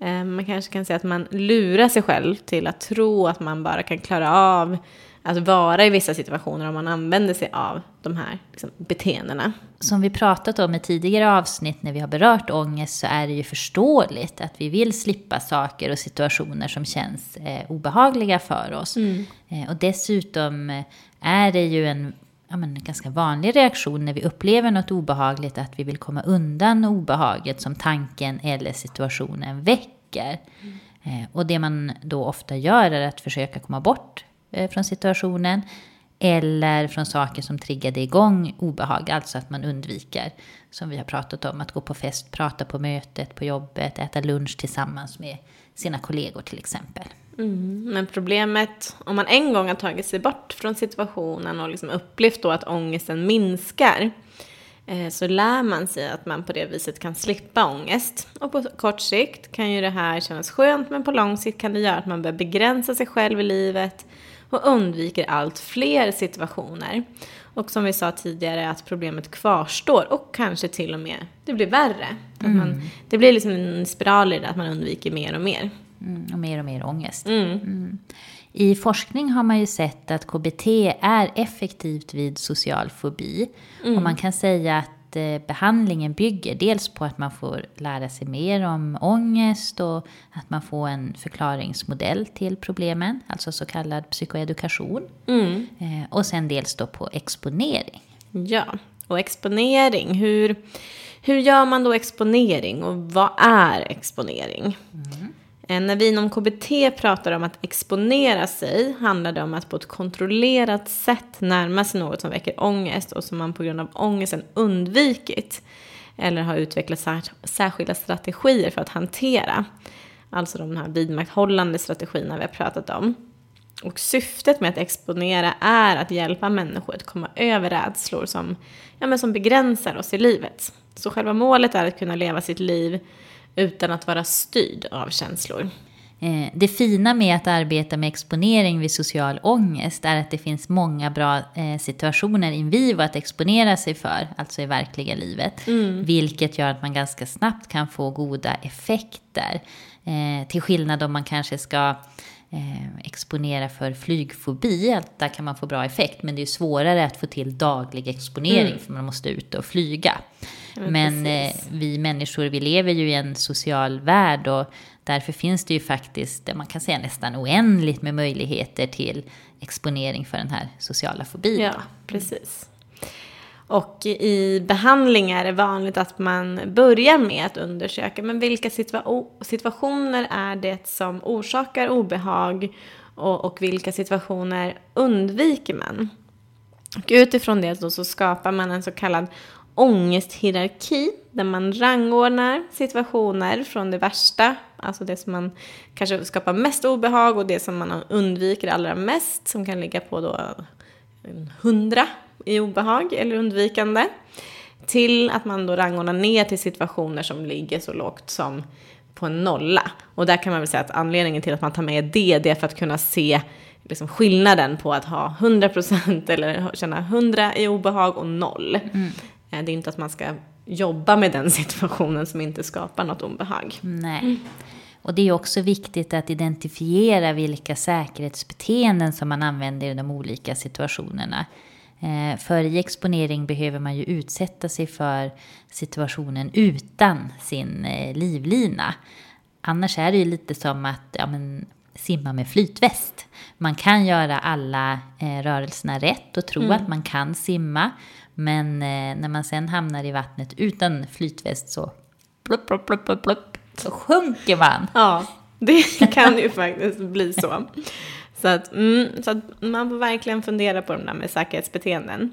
[SPEAKER 1] Eh, man kanske kan säga att man lurar sig själv till att tro att man bara kan klara av att vara i vissa situationer om man använder sig av de här liksom, beteendena.
[SPEAKER 2] Som vi pratat om i tidigare avsnitt när vi har berört ångest så är det ju förståeligt att vi vill slippa saker och situationer som känns eh, obehagliga för oss. Eh, och dessutom eh, är det ju en ja, men, en ganska vanlig reaktion när vi upplever något obehagligt att vi vill komma undan obehaget som tanken eller situationen väcker. Eh, och det man då ofta gör är att försöka komma bort Eh, från situationen eller från saker som triggade igång obehag, alltså att man undviker, som vi har pratat om, att gå på fest, prata på mötet, på jobbet, äta lunch tillsammans med sina kollegor till exempel.
[SPEAKER 1] Mm, men problemet, om man en gång har tagit sig bort från situationen och liksom upplevt då att ångesten minskar, eh, så lär man sig att man på det viset kan slippa ångest. Och på kort sikt kan ju det här kännas skönt, men på lång sikt kan det göra att man börjar begränsa sig själv i livet och undviker allt fler situationer. Och som vi sa tidigare, att problemet kvarstår och kanske till och med det blir värre. Att man, det blir liksom en spiral i det, att man undviker mer och mer.
[SPEAKER 2] Mm, och mer och mer ångest. Mm. I forskning har man ju sett att KBT är effektivt vid social fobi. Och man kan säga att eh, behandlingen bygger dels på att man får lära sig mer om ångest och att man får en förklaringsmodell till problemen, alltså så kallad psykoedukation. Eh, och sen dels då på exponering.
[SPEAKER 1] Ja, och exponering. Hur, hur gör man då exponering och vad är exponering? Eh, Eh, när vi inom KBT pratar om att exponera sig handlar det om att på ett kontrollerat sätt närma sig något som väcker ångest och som man på grund av ångesten undvikit eller har utvecklat särskilda strategier för att hantera. Alltså de här vidmakthållande strategierna vi har pratat om. Och syftet med att exponera är att hjälpa människor att komma över rädslor som, ja, men som begränsar oss i livet. Så själva målet är att kunna leva sitt liv utan att vara styrd av känslor.
[SPEAKER 2] Eh, Det fina med att arbeta med exponering vid social ångest är att det finns många bra eh, situationer in vivo att exponera sig för, alltså i verkliga livet. Vilket gör att man ganska snabbt kan få goda effekter. Eh, till skillnad om man kanske ska exponera för flygfobi, där kan man få bra effekt. Men det är svårare att få till daglig exponering för man måste ut och flyga.
[SPEAKER 1] Men
[SPEAKER 2] Men eh, vi människor, vi lever ju i en social värld och därför finns det ju faktiskt, man kan säga nästan oändligt med möjligheter till exponering för den här sociala fobin.
[SPEAKER 1] Ja, precis. Och i behandling är det vanligt att man börjar med att undersöka men vilka situa- situationer är det som orsakar obehag och, och vilka situationer undviker man. Och utifrån det då så skapar man en så kallad ångesthierarki där man rangordnar situationer från det värsta, alltså det som man kanske skapar mest obehag och det som man undviker allra mest som kan ligga på då en hundra i obehag eller undvikande. Till att man då rangordnar ner till situationer som ligger så lågt som på en nolla. Och där kan man väl säga att anledningen till att man tar med det, det är för att kunna se liksom skillnaden på att ha 100% eller känna 100 i obehag och noll. Mm. Det är inte att man ska jobba med den situationen som inte skapar något obehag.
[SPEAKER 2] Nej. Och det är också viktigt att identifiera vilka säkerhetsbeteenden som man använder i de olika situationerna. Eh, för i exponering behöver man ju utsätta sig för situationen utan sin eh, livlina. Annars är det ju lite som att ja, men, simma med flytväst. Man kan göra alla eh, rörelserna rätt och tro mm. att man kan simma. Men eh, när man sen hamnar i vattnet utan flytväst så plupp, plupp, plupp, plupp, plupp, så sjunker man.
[SPEAKER 1] Ja, det kan ju faktiskt bli så. Så att, mm, så att man får verkligen fundera på de där med säkerhetsbeteenden.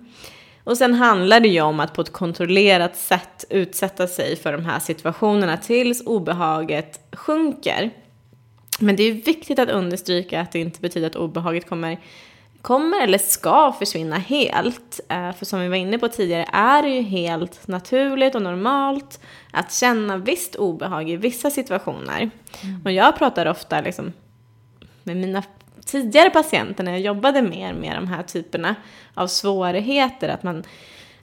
[SPEAKER 1] Och sen handlar det ju om att på ett kontrollerat sätt utsätta sig för de här situationerna tills obehaget sjunker. Men det är viktigt att understryka att det inte betyder att obehaget kommer, kommer eller ska försvinna helt. Eh, för som vi var inne på tidigare är det ju helt naturligt och normalt att känna visst obehag i vissa situationer. Mm. Och jag pratar ofta liksom med mina tidigare patienter när jag jobbade mer med de här typerna av svårigheter. Att, man,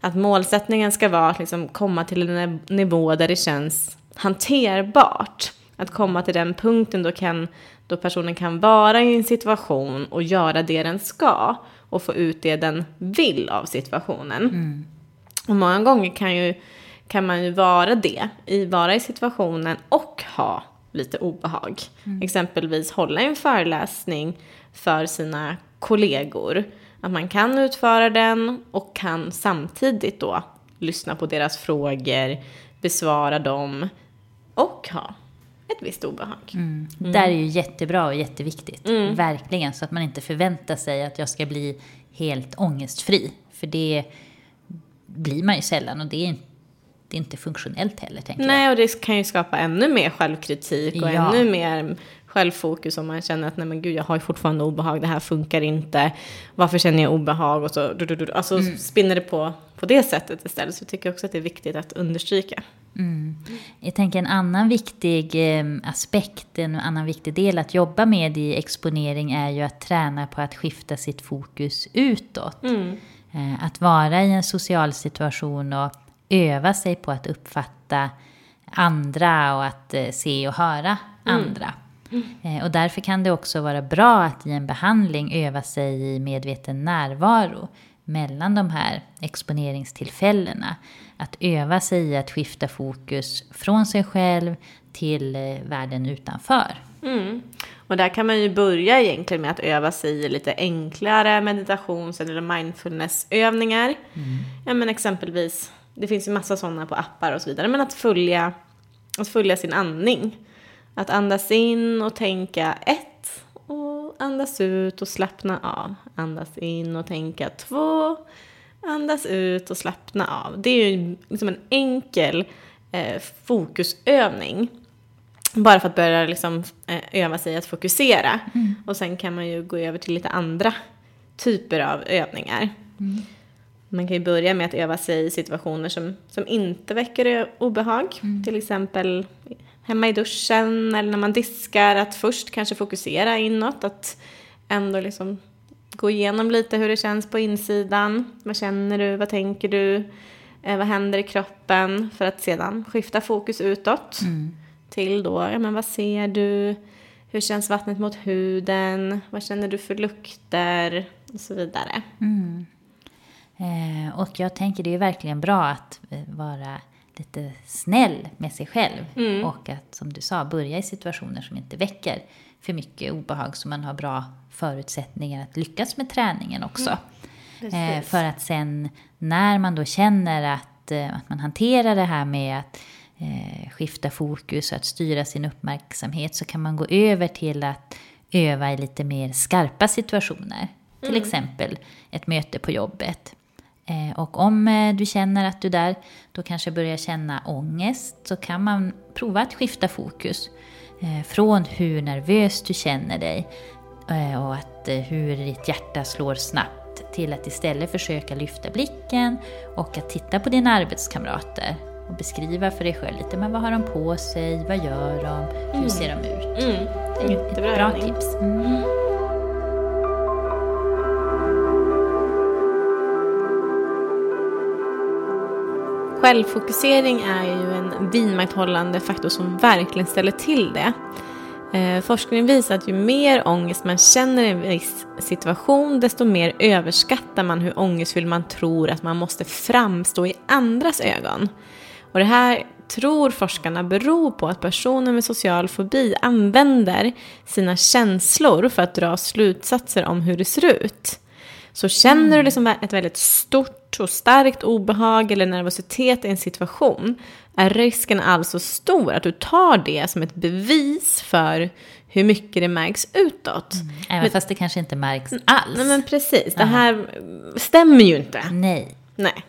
[SPEAKER 1] att målsättningen ska vara att liksom komma till en nivå där det känns hanterbart. Att komma till den punkten då, kan, då personen kan vara i en situation och göra det den ska och få ut det den vill av situationen. Mm. Och många gånger kan, ju, kan man ju vara det, i, vara i situationen och ha lite obehag. Mm. Exempelvis hålla en föreläsning för sina kollegor. Att man kan utföra den och kan samtidigt då lyssna på deras frågor, besvara dem och ha ett visst obehag.
[SPEAKER 2] Mm. Mm. Det där är ju jättebra och jätteviktigt. Mm. Verkligen. Så att man inte förväntar sig att jag ska bli helt ångestfri. För det blir man ju sällan och det är det är inte funktionellt heller. Tänker
[SPEAKER 1] Nej, jag. och det kan ju skapa ännu mer självkritik och ja. ännu mer självfokus om man känner att nej men gud jag har ju fortfarande obehag, det här funkar inte, varför känner jag obehag och så, du, du, du, alltså mm. spinner det på, på det sättet istället. Så jag tycker också att det är viktigt att understryka.
[SPEAKER 2] Mm. Jag tänker en annan viktig eh, aspekt, en annan viktig del att jobba med i exponering är ju att träna på att skifta sitt fokus utåt. Mm. Eh, att vara i en social situation och öva sig på att uppfatta andra och att eh, se och höra mm. andra. Mm. Och därför kan det också vara bra att i en behandling öva sig i medveten närvaro mellan de här exponeringstillfällena. Att öva sig i att skifta fokus från sig själv till eh, världen utanför.
[SPEAKER 1] Mm. Och där kan man ju börja egentligen med att öva sig i lite enklare meditations eller mindfulnessövningar. Mm. Ja, men exempelvis det finns ju massa sådana på appar och så vidare. Men att följa, att följa sin andning. Att andas in och tänka ett och andas ut och slappna av. Andas in och tänka två. Andas ut och slappna av. Det är ju liksom en enkel eh, fokusövning. Bara för att börja liksom, eh, öva sig att fokusera. Mm. Och sen kan man ju gå över till lite andra typer av övningar. Mm. Man kan ju börja med att öva sig i situationer som, som inte väcker obehag. Mm. Till exempel hemma i duschen eller när man diskar. Att först kanske fokusera inåt. Att ändå liksom gå igenom lite hur det känns på insidan. Vad känner du? Vad tänker du? Eh, vad händer i kroppen? För att sedan skifta fokus utåt. Mm. Till då, ja men vad ser du? Hur känns vattnet mot huden? Vad känner du för lukter? Och så vidare. Mm.
[SPEAKER 2] Eh, och jag tänker det är verkligen bra att vara lite snäll med sig själv. Mm. Och att, som du sa, börja i situationer som inte väcker för mycket obehag. Så man har bra förutsättningar att lyckas med träningen också. Mm. Eh, för att sen när man då känner att, eh, att man hanterar det här med att eh, skifta fokus och att styra sin uppmärksamhet så kan man gå över till att öva i lite mer skarpa situationer. Till mm. exempel ett möte på jobbet. Eh, och om eh, du känner att du där då kanske börjar känna ångest så kan man prova att skifta fokus från hur nervös du känner dig och att hur ditt hjärta slår snabbt till att istället försöka lyfta blicken och att titta på dina arbetskamrater och beskriva för dig själv lite, men vad har de på sig, vad gör de, hur mm. ser de ut? Mm. Det är ett bra tips. Mm.
[SPEAKER 1] Självfokusering är ju en vidmakthållande faktor som verkligen ställer till det. Eh, visar att ju mer ångest man känner i en viss situation, desto mer överskattar man hur ångestfylld man tror att man måste framstå i andras ögon. Och det här tror forskarna beror på att personer med social fobi använder sina känslor för att dra slutsatser om hur det ser ut. Så känner du liksom ett väldigt stort och starkt obehag eller nervositet i en situation är risken alltså stor att du tar det som ett bevis för hur mycket det märks utåt. Mm.
[SPEAKER 2] Även men, fast det kanske inte märks alls.
[SPEAKER 1] Nej men precis, det här stämmer ju inte.
[SPEAKER 2] Nej.
[SPEAKER 1] Nej.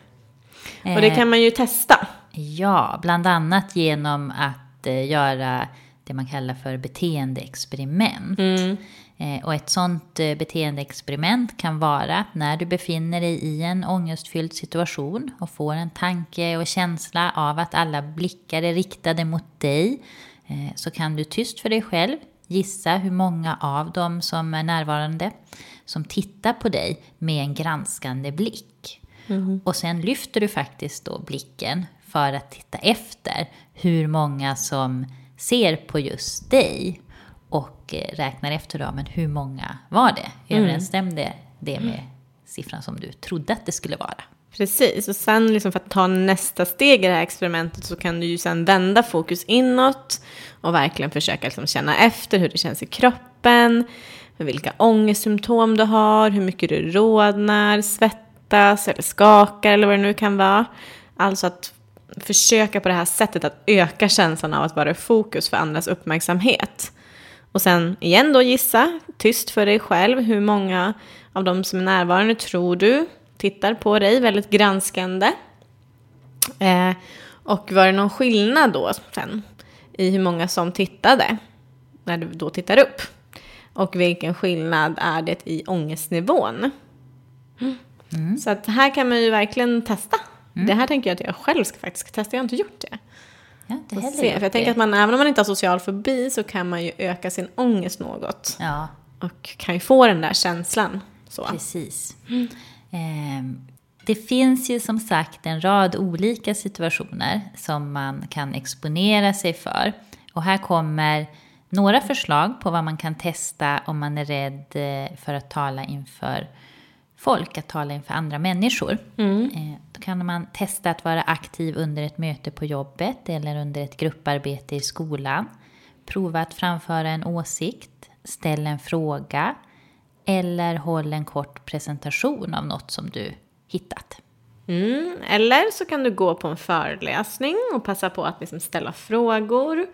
[SPEAKER 1] Och det kan man ju testa.
[SPEAKER 2] Ja, bland annat genom att eh, göra det man kallar för beteendeexperiment. Mm. Eh, och ett sånt eh, beteendeexperiment kan vara att när du befinner dig i en ångestfylld situation och får en tanke och känsla av att alla blickar är riktade mot dig eh, så kan du tyst för dig själv gissa hur många av dem som är närvarande som tittar på dig med en granskande blick. Mm. Och sen lyfter du faktiskt då blicken för att titta efter hur många som ser på just dig och eh, räknar efter då, men hur många var det? Mm. Överensstämde det med siffran som du trodde att det skulle vara?
[SPEAKER 1] Precis, och sen liksom för att ta nästa steg i det här experimentet så kan du ju sen vända fokus inåt och verkligen försöka liksom känna efter hur det känns i kroppen, vilka ångestsymptom du har, hur mycket du rodnar, svettas eller skakar eller vad det nu kan vara. Alltså att försöka på det här sättet att öka känslan av att vara i fokus för andras uppmärksamhet. Och sen igen då gissa, tyst för dig själv, hur många av de som är närvarande tror du tittar på dig väldigt granskande. Eh, och var det någon skillnad då sen i hur många som tittade när du då tittar upp? Och vilken skillnad är det i ångestnivån? Mm. Så att här kan man ju verkligen testa. Mm. Det här tänker jag att jag själv ska faktiskt testa, jag har inte gjort det.
[SPEAKER 2] Ja, det heller
[SPEAKER 1] se. För jag tänker att man, även om man inte har social fobi så kan man ju öka sin ångest något.
[SPEAKER 2] Ja.
[SPEAKER 1] Och kan ju få den där känslan. Så.
[SPEAKER 2] Precis. Mm. Eh, det finns ju som sagt en rad olika situationer som man kan exponera sig för. Och här kommer några förslag på vad man kan testa om man är rädd eh, för att tala inför folk, att tala inför andra människor. Mm. Då kan man testa att vara aktiv under ett möte på jobbet eller under ett grupparbete i skolan. Prova att framföra en åsikt, ställ en fråga eller håll en kort presentation av något som du hittat.
[SPEAKER 1] Mm, eller så kan du gå på en föreläsning och passa på att liksom ställa frågor.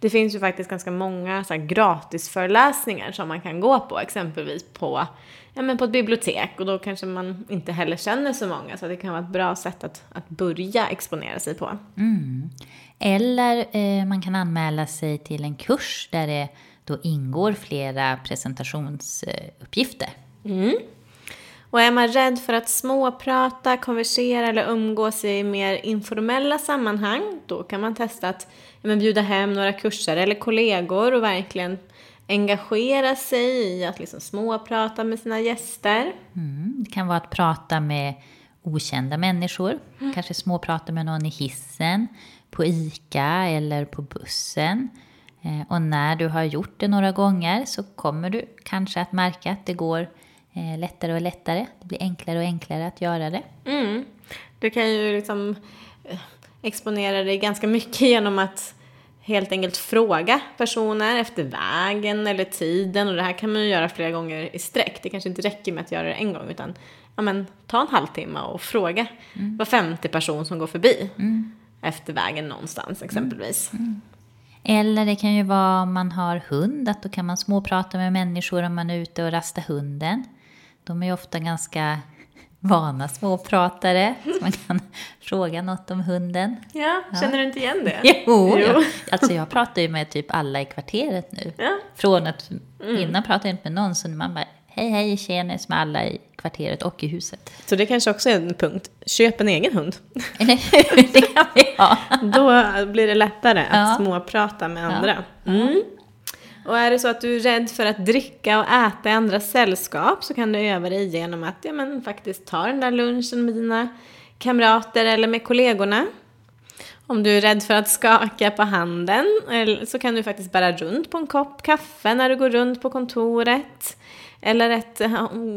[SPEAKER 1] Det finns ju faktiskt ganska många så här, gratisföreläsningar som man kan gå på, exempelvis på, ja, men på ett bibliotek. Och då kanske man inte heller känner så många, så det kan vara ett bra sätt att, att börja exponera sig på.
[SPEAKER 2] Mm. Eller eh, man kan anmäla sig till en kurs där det då ingår flera presentationsuppgifter.
[SPEAKER 1] Mm. Och är man rädd för att småprata, konversera eller umgås i mer informella sammanhang, då kan man testa att ja, bjuda hem några kurser eller kollegor och verkligen engagera sig i att liksom småprata med sina gäster.
[SPEAKER 2] Mm, det kan vara att prata med okända människor, mm. kanske småprata med någon i hissen, på ICA eller på bussen. Eh, och när du har gjort det några gånger så kommer du kanske att märka att det går eh, lättare och lättare. Det blir enklare och enklare att göra det.
[SPEAKER 1] Mm. Du kan ju liksom eh, exponera dig ganska mycket genom att helt enkelt fråga personer efter vägen eller tiden och det här kan man ju göra flera gånger i sträck. Det kanske inte räcker med att göra det en gång utan ja, men, ta en halvtimme och fråga mm. var femte person som går förbi mm. efter vägen någonstans exempelvis. Mm. mm.
[SPEAKER 2] Eller det kan ju vara om man har hund, att då kan man småprata med människor om man är ute och rastar hunden. De är ofta ganska vana småpratare, så man kan fråga något om hunden.
[SPEAKER 1] Ja, känner ja. du inte igen det?
[SPEAKER 2] Jo, jo. Ja. alltså jag pratar ju med typ alla i kvarteret nu. Ja. Från att mm. innan pratade jag inte med någon, så man bara hej hej, tjenis med alla i kvarteret och i huset.
[SPEAKER 1] Så det kanske också är en punkt, köp en egen hund.
[SPEAKER 2] det kan vi ha.
[SPEAKER 1] Då blir det lättare att småprata med andra. Mm. Och är det så att du är rädd för att dricka och äta i andra sällskap så kan du öva dig genom att ja, men, faktiskt ta den där lunchen med dina kamrater eller med kollegorna. Om du är rädd för att skaka på handen så kan du faktiskt bära runt på en kopp kaffe när du går runt på kontoret. Eller ett,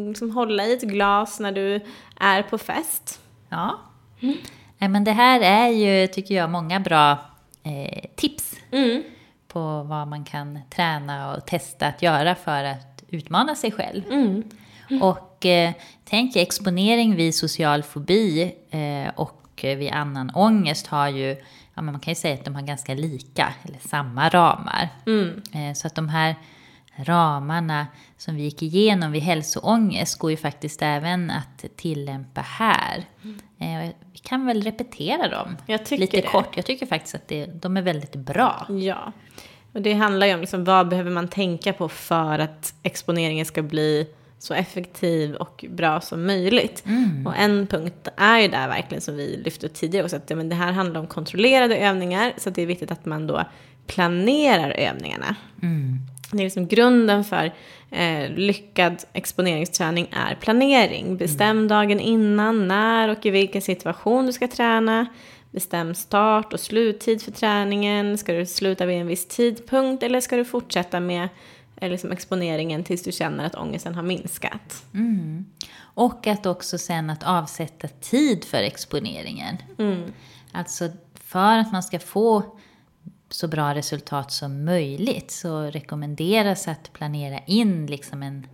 [SPEAKER 1] liksom, hålla i ett glas när du är på fest.
[SPEAKER 2] Ja. Mm. Men det här är ju, tycker jag, många bra eh, tips mm. På vad man kan träna och testa att göra för att utmana sig själv. Mm. Mm. Och eh, tänk exponering vid social fobi eh, och vid annan ångest har ju, ja, men man kan ju säga att de har ganska lika, eller samma ramar. Mm. Eh, så att de här ramarna som vi gick igenom vid hälsoångest går ju faktiskt även att tillämpa här. Mm. Vi kan väl repetera dem lite det. kort. Jag tycker faktiskt att det, de är väldigt bra.
[SPEAKER 1] Ja, och det handlar ju om liksom, vad behöver man tänka på för att exponeringen ska bli så effektiv och bra som möjligt. Mm. Och en punkt är ju där verkligen som vi lyfte tidigare också, att ja, men det här handlar om kontrollerade övningar, så det är viktigt att man då planerar övningarna. Mm. Det är liksom grunden för eh, lyckad exponeringsträning är planering. Bestäm mm. dagen innan, när och i vilken situation du ska träna. Bestäm start och sluttid för träningen. Ska du sluta vid en viss tidpunkt eller ska du fortsätta med eh, liksom exponeringen tills du känner att ångesten har minskat?
[SPEAKER 2] Mm. Och att också sen att avsätta tid för exponeringen. Mm. Alltså för att man ska få så bra resultat som möjligt så rekommenderas att planera in liksom en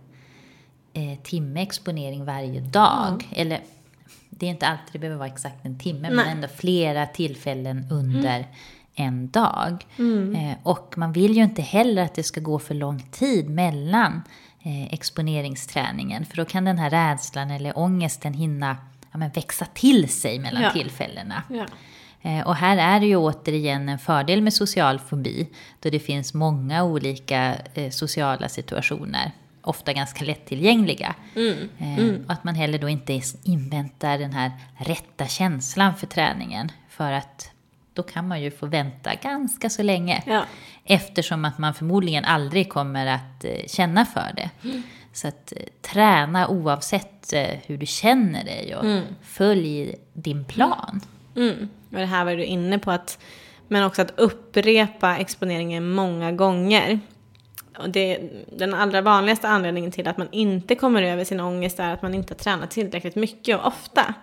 [SPEAKER 2] eh, timme exponering varje dag. Mm. Eller det är inte alltid det behöver vara exakt en timme, Nej. men ändå flera tillfällen under mm. en dag. Mm. Eh, och man vill ju inte heller att det ska gå för lång tid mellan eh, exponeringsträningen, för då kan den här rädslan eller ångesten hinna ja, men växa till sig mellan ja. tillfällena. Ja. Eh, och här är det ju återigen en fördel med social fobi, då det finns många olika eh, sociala situationer, ofta ganska lättillgängliga. Mm. Eh, mm. Och att man heller då inte inväntar den här rätta känslan för träningen, för att då kan man ju få vänta ganska så länge. Ja. Eftersom att man förmodligen aldrig kommer att känna för det. Mm. Så att träna oavsett hur du känner dig och mm. följ din plan.
[SPEAKER 1] Mm. Och det här var du inne på, att, men också att upprepa exponeringen många gånger. Och det, den allra vanligaste anledningen till att man inte kommer över sin ångest är att man inte har tränat tillräckligt mycket och ofta.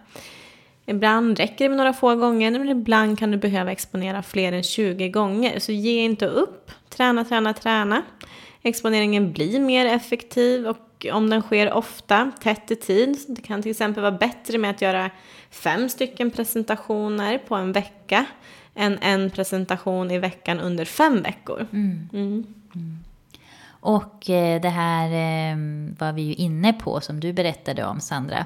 [SPEAKER 1] Ibland räcker det med några få gånger, men ibland kan du behöva exponera fler än 20 gånger. Så ge inte upp. Träna, träna, träna. Exponeringen blir mer effektiv och om den sker ofta, tätt i tid. Det kan till exempel vara bättre med att göra fem stycken presentationer på en vecka än en presentation i veckan under fem veckor. Mm. Mm.
[SPEAKER 2] Mm. Och eh, det här eh, var vi ju inne på som du berättade om Sandra.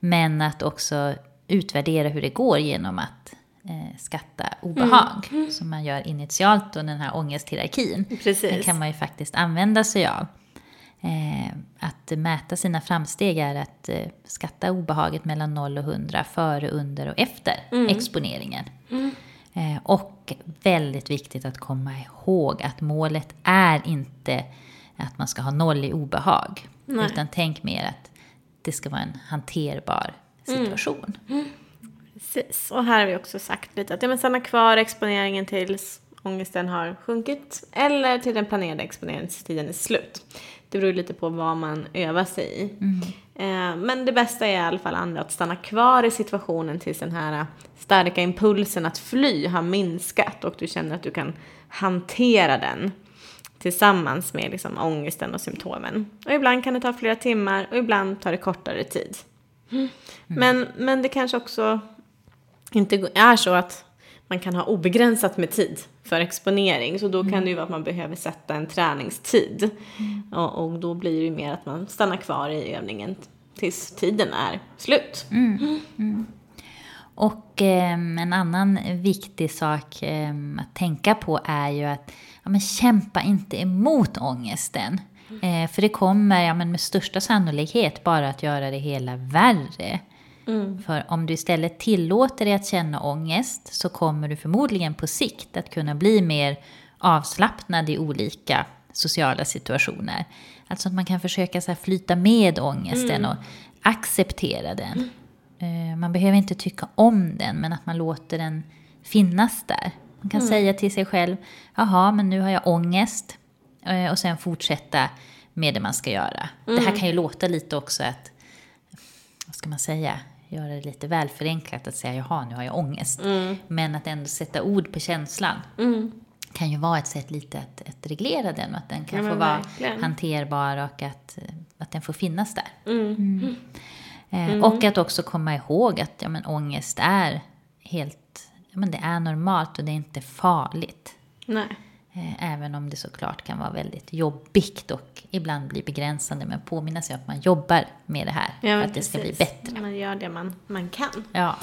[SPEAKER 2] Men att också utvärdera hur det går genom att eh, skatta obehag. Mm. Som man gör initialt och den här ångesthierarkin. Precis. Den kan man ju faktiskt använda sig av. Eh, att mäta sina framsteg är att eh, skatta obehaget mellan 0 och 100 före, under och efter mm. exponeringen. Mm. Eh, och väldigt viktigt att komma ihåg att målet är inte att man ska ha noll i obehag. Nej. Utan tänk mer att det ska vara en hanterbar mm. situation. Mm.
[SPEAKER 1] Precis, och här har vi också sagt lite att ja, men stanna kvar exponeringen tills ångesten har sjunkit eller till den planerade exponeringstiden är slut. Det beror lite på vad man övar sig i. Mm. Eh, men det bästa är i alla fall andra att stanna kvar i situationen tills den här starka impulsen att fly har minskat och du känner att du kan hantera den tillsammans med liksom ångesten och symptomen. Och ibland kan det ta flera timmar och ibland tar det kortare tid. Mm. Men, men det kanske också inte är så att man kan ha obegränsat med tid för exponering. Så då kan det ju vara att man behöver sätta en träningstid. Mm. Och, och, då blir det ju mer att man stannar kvar i övningen tills tiden är slut. Mm.
[SPEAKER 2] Mm. Och eh, en annan viktig sak eh, att tänka på är ju att ja, men kämpa inte emot ångesten. Eh, för det kommer ja, men med största sannolikhet bara att göra det hela värre. Mm. För om du istället tillåter dig att känna ångest så kommer du förmodligen på sikt att kunna bli mer avslappnad i olika sociala situationer. Alltså att man kan försöka så flyta med ångesten mm. och acceptera den. Mm. Man behöver inte tycka om den, men att man låter den finnas där. Man kan säga till sig själv, jaha, men nu har jag ångest. Eh, Och sen fortsätta med det man ska göra. Det här kan ju låta lite också att, vad ska man säga, göra det lite väl förenklat att säga, jaha, nu har jag ångest. Men att ändå sätta ord på känslan kan ju vara ett sätt lite att, att reglera den och att den kan
[SPEAKER 1] Ja,
[SPEAKER 2] få vara
[SPEAKER 1] verkligen.
[SPEAKER 2] hanterbar och att, eh, att den får finnas där. Mm. Eh, Och att också komma ihåg att ja, men, ångest är helt, ja, men det är normalt och det är inte farligt.
[SPEAKER 1] Nej.
[SPEAKER 2] Eh, Även om det såklart kan vara väldigt jobbigt och ibland blir begränsande. Men påminna sig att man jobbar med det här
[SPEAKER 1] Ja,
[SPEAKER 2] för
[SPEAKER 1] men
[SPEAKER 2] att det ska bli
[SPEAKER 1] precis.
[SPEAKER 2] bättre.
[SPEAKER 1] Man gör det man, man kan.
[SPEAKER 2] Ja.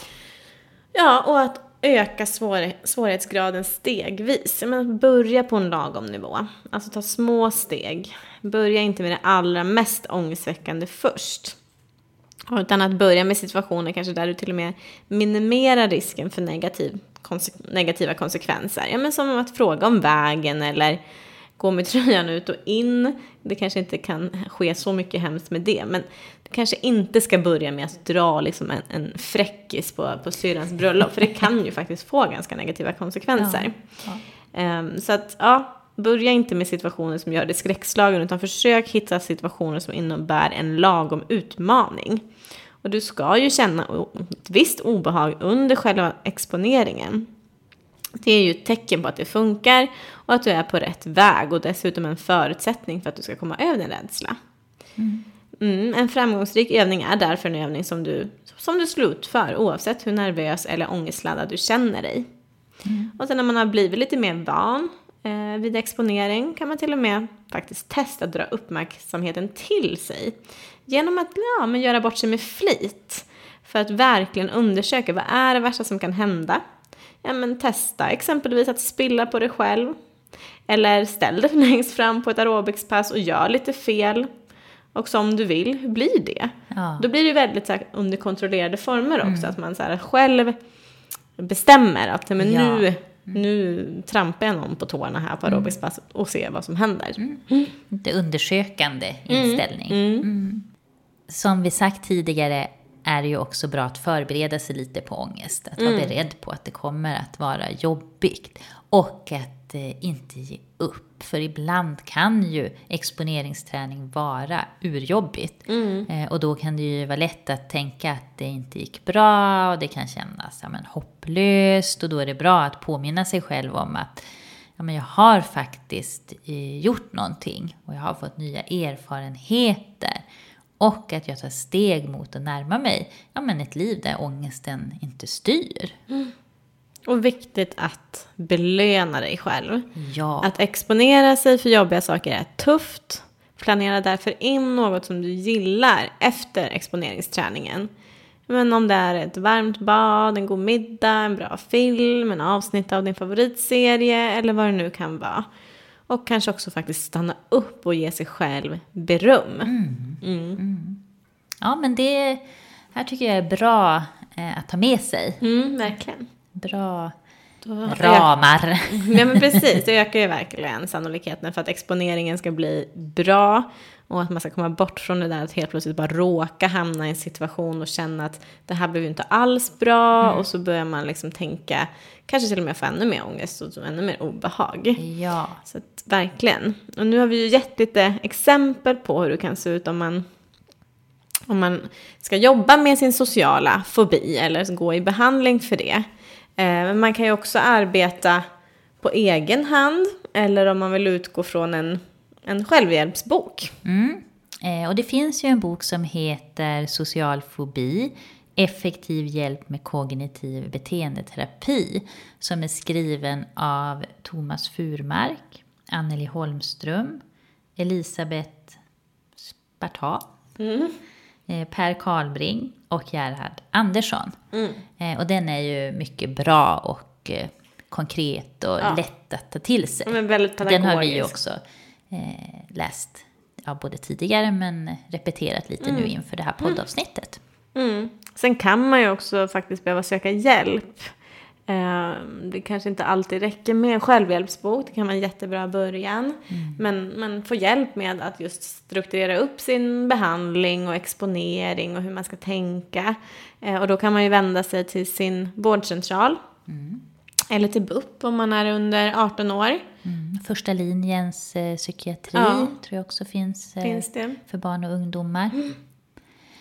[SPEAKER 1] Ja, och att öka svår, svårighetsgraden stegvis. Menar, börja på en lagom nivå. Alltså ta små steg. Börja inte med det allra mest ångestväckande först. Utan att börja med situationer kanske där du till och med minimerar risken för negativ, konse- negativa konsekvenser. Ja, men som att fråga om vägen eller gå med tröjan ut och in. Det kanske inte kan ske så mycket hemskt med det. Men du kanske inte ska börja med att dra liksom en, en fräckis på, på syrrans bröllop. För det kan ju faktiskt få ganska negativa konsekvenser. Ehm, så att, ja, börja inte med situationer som gör dig skräckslagen. Utan försök hitta situationer som innebär en lagom utmaning. Och du ska ju känna ett visst obehag under själva exponeringen. Det är ju ett tecken på att det funkar och att du är på rätt väg och dessutom en förutsättning för att du ska komma över din rädsla. Mm, en framgångsrik övning är därför en övning som du, som du slutför oavsett hur nervös eller ångestladdad du känner dig. Och sen när man har blivit lite mer van eh, vid exponering kan man till och med faktiskt testa att dra uppmärksamheten till sig. Genom att ja, men göra bort sig med flit. För att verkligen undersöka vad är det värsta som kan hända. Ja, men testa exempelvis att spilla på dig själv. Eller ställ dig längst fram på ett aerobicspass och gör lite fel. Och som du vill, hur blir det?
[SPEAKER 2] Ja.
[SPEAKER 1] Då blir det väldigt så här, under kontrollerade former också. Att man så här, själv bestämmer att men
[SPEAKER 2] Ja.
[SPEAKER 1] nu, nu trampar jag någon på tårna här på aerobicspass och ser vad som händer.
[SPEAKER 2] Inte undersökande inställning. Mm. Som vi sagt tidigare är det ju också bra att förbereda sig lite på ångest. Att vara beredd på att det kommer att vara jobbigt. Och att eh, inte ge upp. För ibland kan ju exponeringsträning vara urjobbigt. Eh, och då kan det ju vara lätt att tänka att det inte gick bra och det kan kännas ja, men, hopplöst. Och då är det bra att påminna sig själv om att ja, men jag har faktiskt eh, gjort någonting och jag har fått nya erfarenheter. Och att jag tar steg mot att närma mig ja, men ett liv där ångesten inte styr.
[SPEAKER 1] Och viktigt att belöna dig själv.
[SPEAKER 2] Ja,
[SPEAKER 1] Att exponera sig för jobbiga saker är tufft. Planera därför in något som du gillar efter exponeringsträningen. Men om det är ett varmt bad, en god middag, en bra film, en avsnitt av din favoritserie eller vad det nu kan vara. Och kanske också faktiskt stanna upp och ge sig själv beröm.
[SPEAKER 2] ja men det här tycker jag är bra eh, att ta med sig.
[SPEAKER 1] Mm, verkligen.
[SPEAKER 2] Bra
[SPEAKER 1] Då
[SPEAKER 2] ramar.
[SPEAKER 1] Ja men precis, det ökar ju verkligen sannolikheten för att exponeringen ska bli bra. Och att man ska komma bort från det där att helt plötsligt bara råka hamna i en situation och känna att det här blev ju inte alls bra. Och så börjar man liksom tänka, kanske till och med få ännu mer ångest och ännu mer obehag.
[SPEAKER 2] Ja,
[SPEAKER 1] Så att, verkligen. Och nu har vi ju gett lite exempel på hur det kan se ut om man, om man ska jobba med sin sociala fobi eller gå i behandling för det. Eh, Men man kan ju också arbeta på egen hand eller om man vill utgå från en, en självhjälpsbok.
[SPEAKER 2] Eh, och det finns ju en bok som heter Social fobi, effektiv hjälp med kognitiv beteendeterapi, som är skriven av Thomas Furmark, Anneli Holmström, Elisabeth Sparta, eh, Per Karlbring och Gerhard Andersson. Eh, och den är ju mycket bra och eh, konkret och
[SPEAKER 1] Ja.
[SPEAKER 2] lätt att ta till sig. Den har vi ju också eh, läst ja, både tidigare men repeterat lite nu inför det här poddavsnittet.
[SPEAKER 1] Mm. Sen kan man ju också faktiskt behöva söka hjälp. Eh, Det kanske inte alltid räcker med en självhjälpsbok, det kan vara en jättebra början. Men, men få hjälp med att just strukturera upp sin behandling och exponering och hur man ska tänka. Eh, Och då kan man ju vända sig till sin vårdcentral. Eller till BUP om man är under 18 år.
[SPEAKER 2] Mm. Första linjens eh, psykiatri
[SPEAKER 1] Ja.
[SPEAKER 2] tror jag också finns, eh,
[SPEAKER 1] Finns det.
[SPEAKER 2] för barn och ungdomar.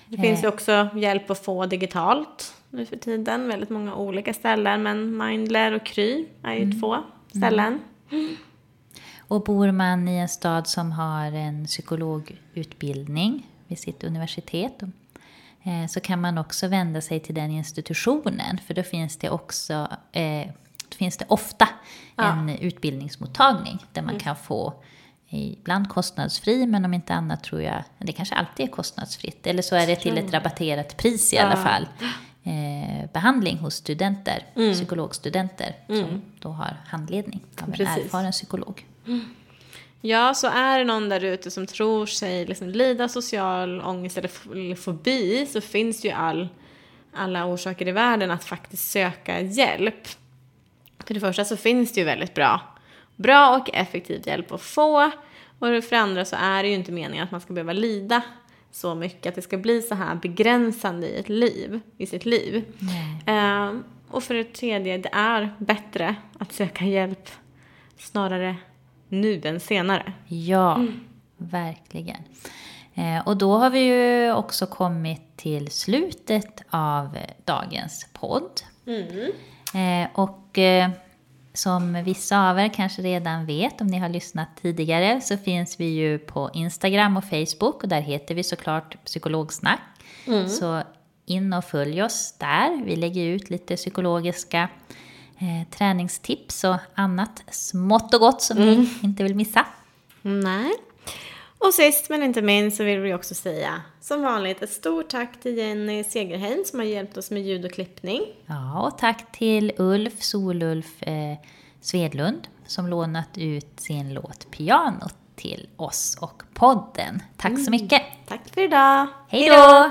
[SPEAKER 1] Det finns ju också hjälp att få digitalt nu för tiden. Väldigt många olika ställen. Men Mindler och Kry är ju två ställen.
[SPEAKER 2] Och bor man i en stad som har en psykologutbildning vid sitt universitet eh, så kan man också vända sig till den institutionen. För då finns det också eh, finns det ofta en utbildningsmottagning där man kan få ibland kostnadsfri, men om inte annat tror jag, det kanske alltid är kostnadsfritt. Eller så är det till ett rabatterat pris i alla fall. Eh, behandling hos studenter, psykologstudenter, som då har handledning av en
[SPEAKER 1] Precis.
[SPEAKER 2] erfaren psykolog.
[SPEAKER 1] Ja, så är det någon där ute som tror sig liksom lida social ångest eller fobi så finns ju all, alla orsaker i världen att faktiskt söka hjälp. För det första så finns det ju väldigt bra, bra och effektiv hjälp att få. Och för det andra så är det ju inte meningen att man ska behöva lida så mycket, att det ska bli så här begränsande i ett liv, i sitt liv. Ehm, och för det tredje, det är bättre att söka hjälp snarare nu än senare.
[SPEAKER 2] Ja, verkligen. Eh, och då har vi ju också kommit till slutet av dagens podd. Eh, och eh, som vissa av er kanske redan vet om ni har lyssnat tidigare så finns vi ju på Instagram och Facebook och där heter vi såklart Psykologsnack. Så in och följ oss där. Vi lägger ut lite psykologiska eh, träningstips och annat smått och gott som ni inte vill missa.
[SPEAKER 1] Nej. Och sist men inte minst så vill vi också säga som vanligt ett stort tack till Jenny Segerheim som har hjälpt oss med ljud och klippning.
[SPEAKER 2] Ja, och tack till Ulf Solulf eh, Svedlund som lånat ut sin låt Piano till oss och podden. Tack så mycket!
[SPEAKER 1] Tack för idag!
[SPEAKER 2] Hej då!